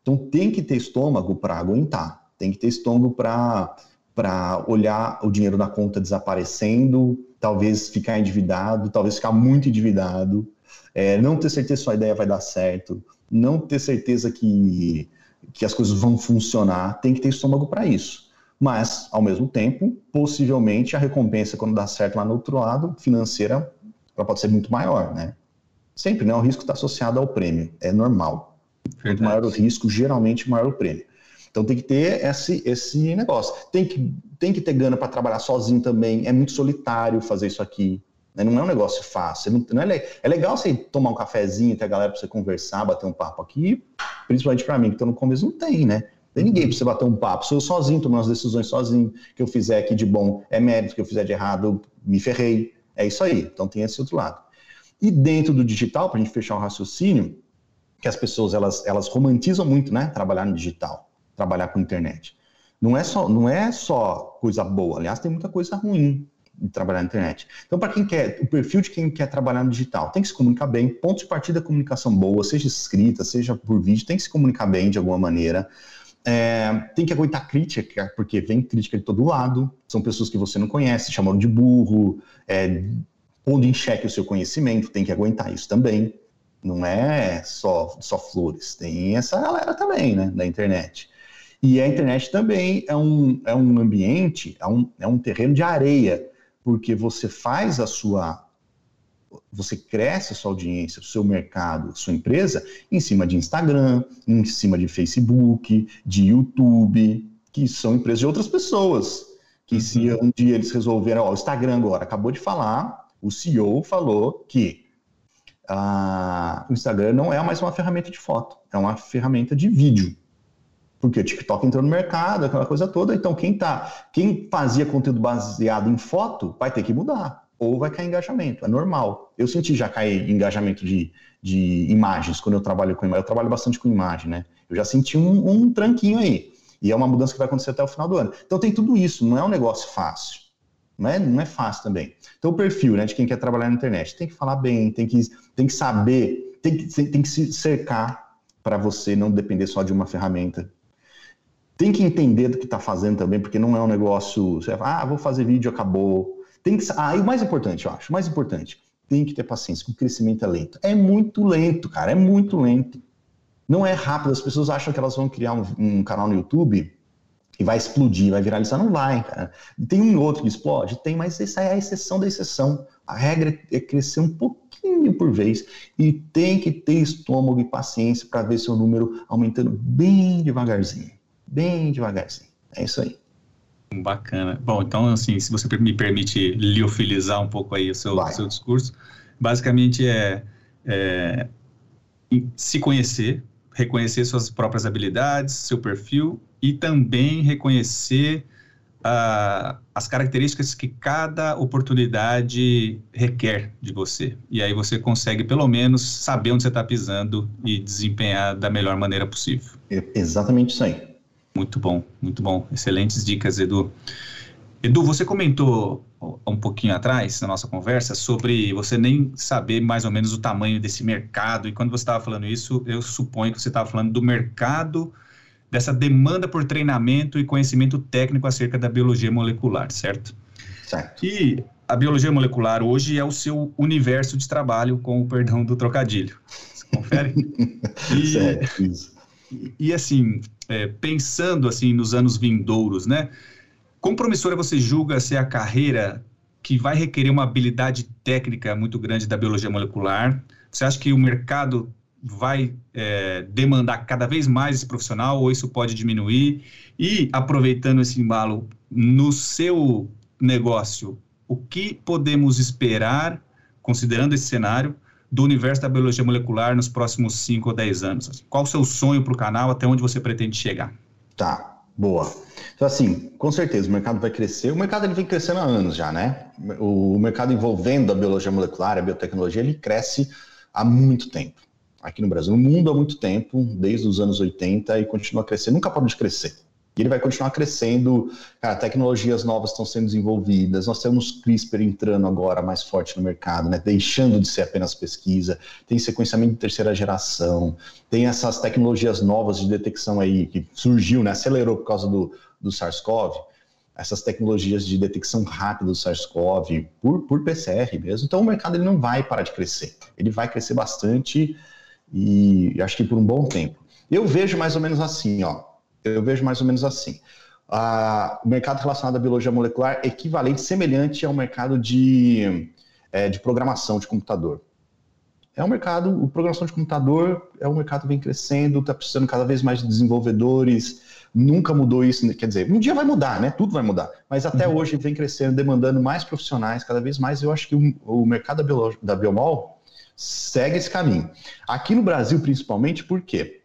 Speaker 3: Então tem que ter estômago para aguentar, tem que ter estômago para olhar o dinheiro na conta desaparecendo, talvez ficar endividado, talvez ficar muito endividado, é, não ter certeza se sua ideia vai dar certo, não ter certeza que, que as coisas vão funcionar, tem que ter estômago para isso. Mas, ao mesmo tempo, possivelmente a recompensa, quando dá certo lá no outro lado, financeira, ela pode ser muito maior, né? Sempre, né? O risco está associado ao prêmio, é normal. Quanto maior o risco, geralmente maior o prêmio. Então tem que ter esse, esse negócio. Tem que, tem que ter gana para trabalhar sozinho também. É muito solitário fazer isso aqui. Né? Não é um negócio fácil. Não, não é, é, legal você tomar um cafezinho, ter a galera para você conversar, bater um papo aqui. Principalmente para mim, que estou no começo, não tem, né? Tem ninguém para você bater um papo. Se eu sozinho tomar as decisões sozinho, que eu fizer aqui de bom é mérito, que eu fizer de errado, me ferrei. É isso aí. Então tem esse outro lado. E dentro do digital, para a gente fechar o raciocínio, que as pessoas elas, elas romantizam muito, né? Trabalhar no digital, trabalhar com internet. Não é só, não é só coisa boa, aliás, tem muita coisa ruim de trabalhar na internet. Então, para quem quer, o perfil de quem quer trabalhar no digital, tem que se comunicar bem, ponto de partida da comunicação boa, seja escrita, seja por vídeo, tem que se comunicar bem de alguma maneira. É, tem que aguentar crítica, porque vem crítica de todo lado, são pessoas que você não conhece, chamando de burro, é, pondo em xeque o seu conhecimento, tem que aguentar isso também. Não é só, só flores, tem essa galera também, né, da internet. E a internet também é um, é um ambiente, é um, é um terreno de areia, porque você faz a sua. Você cresce a sua audiência, o seu mercado, sua empresa, em cima de Instagram, em cima de Facebook, de YouTube, que são empresas de outras pessoas. Que se uhum. um dia eles resolverem, ó, o Instagram agora acabou de falar o CEO falou que ah, o Instagram não é mais uma ferramenta de foto, é uma ferramenta de vídeo. Porque o TikTok entrou no mercado, aquela coisa toda. Então, quem, tá, quem fazia conteúdo baseado em foto vai ter que mudar. Ou vai cair engajamento, é normal. Eu senti já cair engajamento de, de imagens quando eu trabalho com imagem. Eu trabalho bastante com imagem, né? Eu já senti um, um tranquinho aí. E é uma mudança que vai acontecer até o final do ano. Então tem tudo isso, não é um negócio fácil. Não é, não é fácil também. Então, o perfil né, de quem quer trabalhar na internet tem que falar bem, tem que, tem que saber, tem que, tem que se cercar para você não depender só de uma ferramenta. Tem que entender do que está fazendo também, porque não é um negócio. Você vai, ah, vou fazer vídeo, acabou. Tem que, ah, e o mais importante, eu acho, o mais importante, tem que ter paciência, que o crescimento é lento. É muito lento, cara, é muito lento. Não é rápido. As pessoas acham que elas vão criar um, um canal no YouTube e vai explodir, vai viralizar. Não vai, cara. Tem um outro que explode? Tem, mas essa é a exceção da exceção. A regra é crescer um pouquinho por vez e tem que ter estômago e paciência para ver seu número aumentando bem devagarzinho. Bem devagarzinho. É isso aí.
Speaker 2: Bacana. Bom, então, assim, se você me permite liofilizar um pouco aí o seu, seu discurso, basicamente é, é se conhecer, reconhecer suas próprias habilidades, seu perfil e também reconhecer uh, as características que cada oportunidade requer de você. E aí você consegue, pelo menos, saber onde você está pisando e desempenhar da melhor maneira possível.
Speaker 3: É exatamente isso aí.
Speaker 2: Muito bom, muito bom. Excelentes dicas, Edu. Edu, você comentou um pouquinho atrás, na nossa conversa, sobre você nem saber mais ou menos o tamanho desse mercado. E quando você estava falando isso, eu suponho que você estava falando do mercado dessa demanda por treinamento e conhecimento técnico acerca da biologia molecular, certo?
Speaker 3: Certo.
Speaker 2: E a biologia molecular hoje é o seu universo de trabalho, com o perdão do trocadilho. Você confere?
Speaker 3: e, certo, isso.
Speaker 2: E, e assim, é, pensando assim nos anos vindouros, né? Quão promissora você julga ser a carreira que vai requerer uma habilidade técnica muito grande da biologia molecular? Você acha que o mercado vai é, demandar cada vez mais esse profissional ou isso pode diminuir? E aproveitando esse embalo, no seu negócio, o que podemos esperar, considerando esse cenário, do universo da biologia molecular nos próximos 5 ou 10 anos? Qual o seu sonho para o canal, até onde você pretende chegar?
Speaker 3: Tá, boa. Então, assim, com certeza, o mercado vai crescer. O mercado ele vem crescendo há anos já, né? O mercado envolvendo a biologia molecular, a biotecnologia, ele cresce há muito tempo. Aqui no Brasil, no mundo há muito tempo, desde os anos 80, e continua crescendo, nunca pode crescer. E ele vai continuar crescendo, cara, tecnologias novas estão sendo desenvolvidas, nós temos CRISPR entrando agora mais forte no mercado, né, deixando de ser apenas pesquisa, tem sequenciamento de terceira geração, tem essas tecnologias novas de detecção aí que surgiu, né, acelerou por causa do, do SARS-CoV, essas tecnologias de detecção rápida do SARS-CoV por, por PCR mesmo. Então o mercado ele não vai parar de crescer, ele vai crescer bastante e acho que por um bom tempo. Eu vejo mais ou menos assim, ó, eu vejo mais ou menos assim. Ah, o mercado relacionado à biologia molecular é equivalente, semelhante ao mercado de, é, de programação de computador. É um mercado, o programação de computador é um mercado que vem crescendo, está precisando cada vez mais de desenvolvedores, nunca mudou isso, quer dizer, um dia vai mudar, né? Tudo vai mudar, mas até uhum. hoje vem crescendo, demandando mais profissionais, cada vez mais. Eu acho que o, o mercado da, da biomol segue esse caminho. Aqui no Brasil, principalmente, por quê?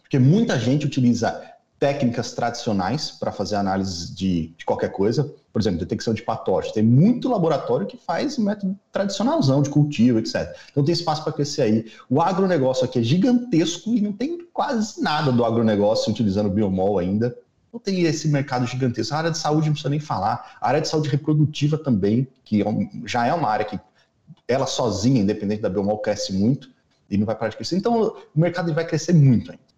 Speaker 3: Porque muita gente utiliza técnicas tradicionais para fazer análise de, de, qualquer coisa, por exemplo, detecção de patógenos. Tem muito laboratório que faz método tradicionalzão de cultivo, etc. Então tem espaço para crescer aí. O agronegócio aqui é gigantesco e não tem quase nada do agronegócio utilizando biomol ainda. Não tem esse mercado gigantesco. A área de saúde não precisa nem falar. A área de saúde reprodutiva também, que é já é uma área que ela sozinha, independente da biomol, cresce muito e não vai parar de crescer. Então o mercado vai crescer muito ainda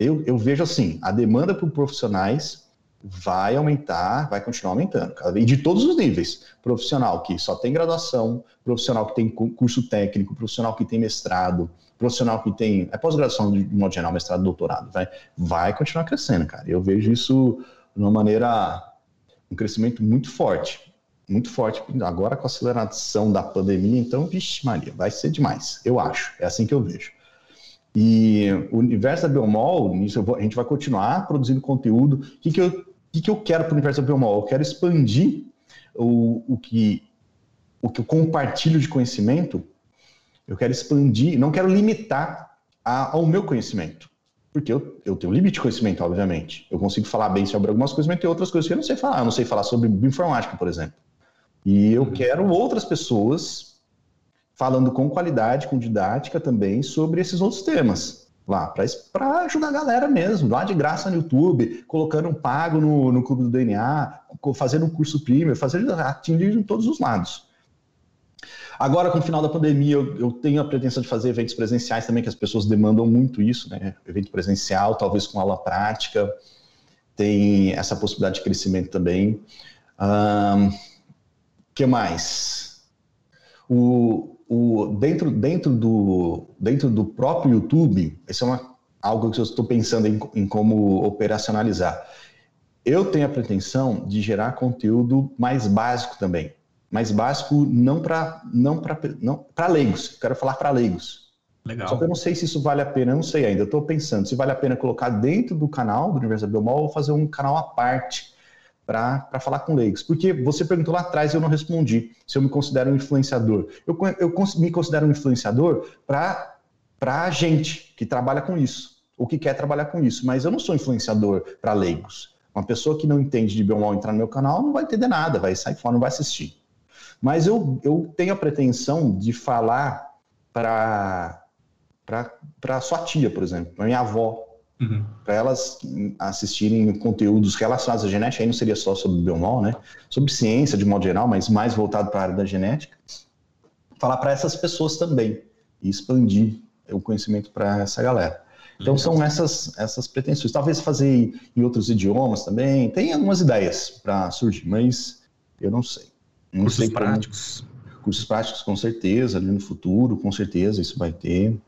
Speaker 3: eu, eu vejo assim, a demanda por profissionais vai aumentar, vai continuar aumentando, e de todos os níveis. Profissional que só tem graduação, profissional que tem curso técnico, profissional que tem mestrado, profissional que tem é pós-graduação de modo geral, mestrado, doutorado, vai, vai continuar crescendo, cara. Eu vejo isso de uma maneira, um crescimento muito forte, muito forte. Agora com a aceleração da pandemia, então, vixe Maria, vai ser demais, eu acho. É assim que eu vejo. E o universo da Biomol, nisso vou, a gente vai continuar produzindo conteúdo. O que, que, eu, que, que eu quero para o universo da Biomol? Eu quero expandir o, o, que, o que eu compartilho de conhecimento, eu quero expandir, não quero limitar a, ao meu conhecimento. Porque eu, eu tenho um limite de conhecimento, obviamente. Eu consigo falar bem sobre algumas coisas, mas tem outras coisas que eu não sei falar. Eu não sei falar sobre bioinformática, por exemplo. E eu quero outras pessoas falando com qualidade, com didática também sobre esses outros temas lá, para ajudar a galera mesmo, lá de graça no YouTube, colocando um pago no, no Clube do DNA, fazendo um curso premium, fazendo atingir em todos os lados. Agora, com o final da pandemia, eu, eu, tenho a pretensão de fazer eventos presenciais também, que as pessoas demandam muito isso, né? Evento presencial, talvez com aula prática, tem essa possibilidade de crescimento também. Um, que mais? O, o, dentro, dentro, do, dentro do próprio YouTube, isso é uma, algo que eu estou pensando em, em como operacionalizar. Eu tenho a pretensão de gerar conteúdo mais básico também. Mais básico não para não não leigos. Quero falar para leigos. Legal. Só que eu não sei se isso vale a pena, eu não sei ainda. Eu estou pensando se vale a pena colocar dentro do canal do Universo da Biomol ou fazer um canal à parte para falar com leigos. Porque você perguntou lá atrás e eu não respondi se eu me considero um influenciador. Eu, eu me considero um influenciador para a gente que trabalha com isso, ou que quer trabalhar com isso, mas eu não sou influenciador para leigos. Uma pessoa que não entende de biomal entrar no meu canal não vai entender nada, vai sair fora, não vai assistir. Mas eu, eu tenho a pretensão de falar para para sua tia, por exemplo, para minha avó, Uhum. Para elas assistirem conteúdos relacionados à genética, aí não seria só sobre biomol, né? Sobre ciência de modo geral, mas mais voltado para a área da genética. Falar para essas pessoas também e expandir o conhecimento para essa galera. Então são essas essas pretensões. Talvez fazer em outros idiomas também. Tem algumas ideias para surgir, mas eu não sei. Não
Speaker 2: cursos sei práticos.
Speaker 3: Como... Cursos práticos, com certeza, ali no futuro, com certeza isso vai ter.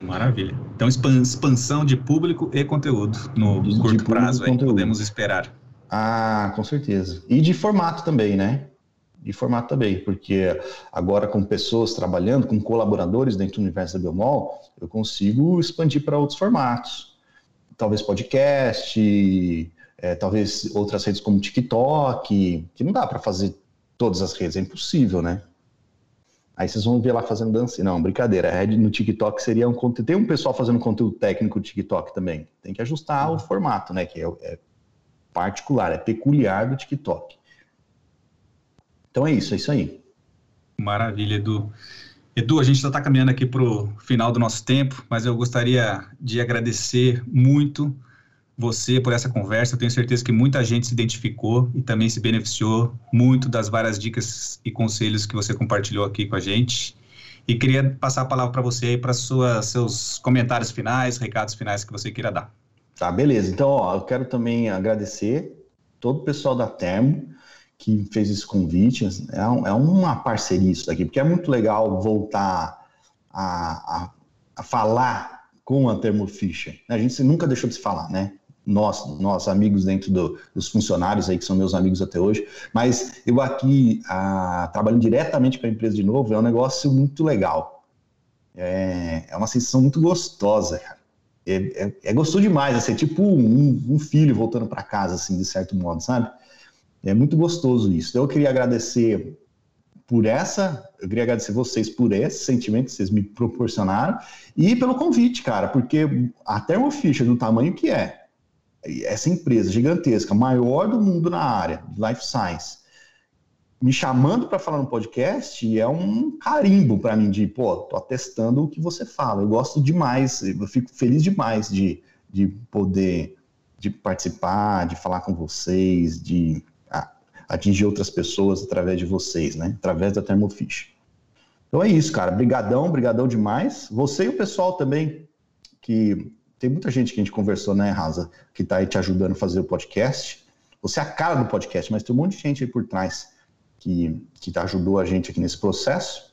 Speaker 2: Maravilha. Então, expansão de público e conteúdo no de curto prazo aí, podemos esperar.
Speaker 3: Ah, com certeza. E de formato também, né? De formato também, porque agora com pessoas trabalhando, com colaboradores dentro do universo da Biomol, eu consigo expandir para outros formatos. Talvez podcast, é, talvez outras redes como TikTok, que não dá para fazer todas as redes, é impossível, né? Aí vocês vão ver lá fazendo dança. Não, brincadeira. A rede no TikTok seria um conteúdo. Tem um pessoal fazendo conteúdo técnico no TikTok também. Tem que ajustar o formato, né? Que é, é particular, é peculiar do TikTok. Então é isso, é isso aí.
Speaker 2: Maravilha, Edu. Edu, a gente já está caminhando aqui para o final do nosso tempo, mas eu gostaria de agradecer muito você por essa conversa. Eu tenho certeza que muita gente se identificou e também se beneficiou muito das várias dicas e conselhos que você compartilhou aqui com a gente. E queria passar a palavra para você aí para seus comentários finais, recados finais que você queira dar.
Speaker 3: Tá, beleza. Então, ó, eu quero também agradecer todo o pessoal da Termo que fez esse convite. É, um, é uma parceria isso daqui, porque é muito legal voltar a, a, a falar com a Thermo Fisher. A gente nunca deixou de se falar, né? Nós, nós amigos dentro do, dos funcionários aí, que são meus amigos até hoje, mas eu aqui, a, trabalhando diretamente para a empresa de novo, é um negócio muito legal. É, é uma sensação muito gostosa, cara é, é, é gostoso demais, assim, é tipo um, um filho voltando para casa, assim, de certo modo, sabe? É muito gostoso isso. Então, eu queria agradecer por essa, eu queria agradecer vocês por esse sentimento que vocês me proporcionaram e pelo convite, cara, porque a Thermo Fisher, do tamanho que é, essa empresa gigantesca, maior do mundo na área de life science, me chamando para falar no podcast é um carimbo para mim de, pô, tô atestando o que você fala. Eu gosto demais, eu fico feliz demais de, de poder de participar, de falar com vocês, de atingir outras pessoas através de vocês, né? Através da Thermofish. Então é isso, cara. Brigadão, brigadão demais. Você e o pessoal também, que tem muita gente que a gente conversou, né, Rasa, que tá aí te ajudando a fazer o podcast. Você é a cara do podcast, mas tem um monte de gente aí por trás que, que ajudou a gente aqui nesse processo.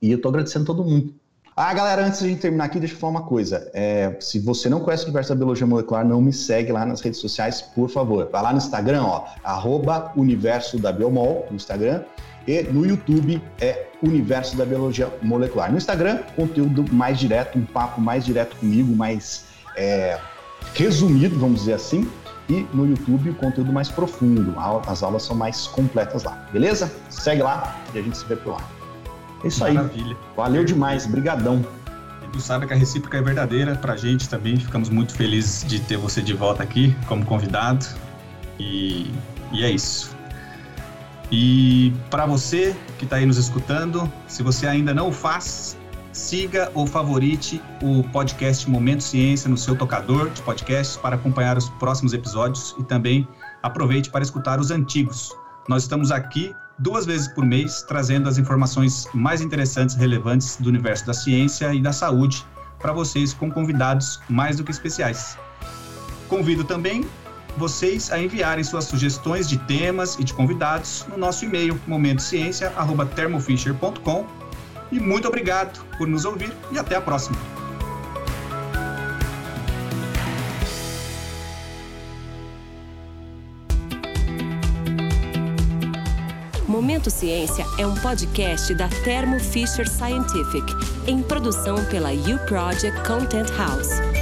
Speaker 3: E eu estou agradecendo todo mundo. Ah, galera, antes de terminar aqui, deixa eu falar uma coisa. É, se você não conhece o Universo da Biologia Molecular, não me segue lá nas redes sociais, por favor. Vai lá no Instagram, ó, arroba Universo da Biomol, no Instagram. E no YouTube é Universo da Biologia Molecular. No Instagram, conteúdo mais direto, um papo mais direto comigo, mais é, resumido, vamos dizer assim e no YouTube o conteúdo mais profundo. As aulas são mais completas lá, beleza? Segue lá e a gente se vê por lá. É isso Maravilha. aí. Valeu demais, brigadão.
Speaker 2: E tu sabe que a recíproca é verdadeira pra gente também. Ficamos muito felizes de ter você de volta aqui como convidado. E, e é isso. E para você que está aí nos escutando, se você ainda não o faz, Siga ou favorite o podcast Momento Ciência no seu tocador de podcasts para acompanhar os próximos episódios e também aproveite para escutar os antigos. Nós estamos aqui duas vezes por mês trazendo as informações mais interessantes e relevantes do universo da ciência e da saúde para vocês com convidados mais do que especiais. Convido também vocês a enviarem suas sugestões de temas e de convidados no nosso e-mail momentociencia@thermofisher.com e muito obrigado por nos ouvir e até a próxima.
Speaker 1: Momento Ciência é um podcast da Thermo Fisher Scientific, em produção pela U Project Content House.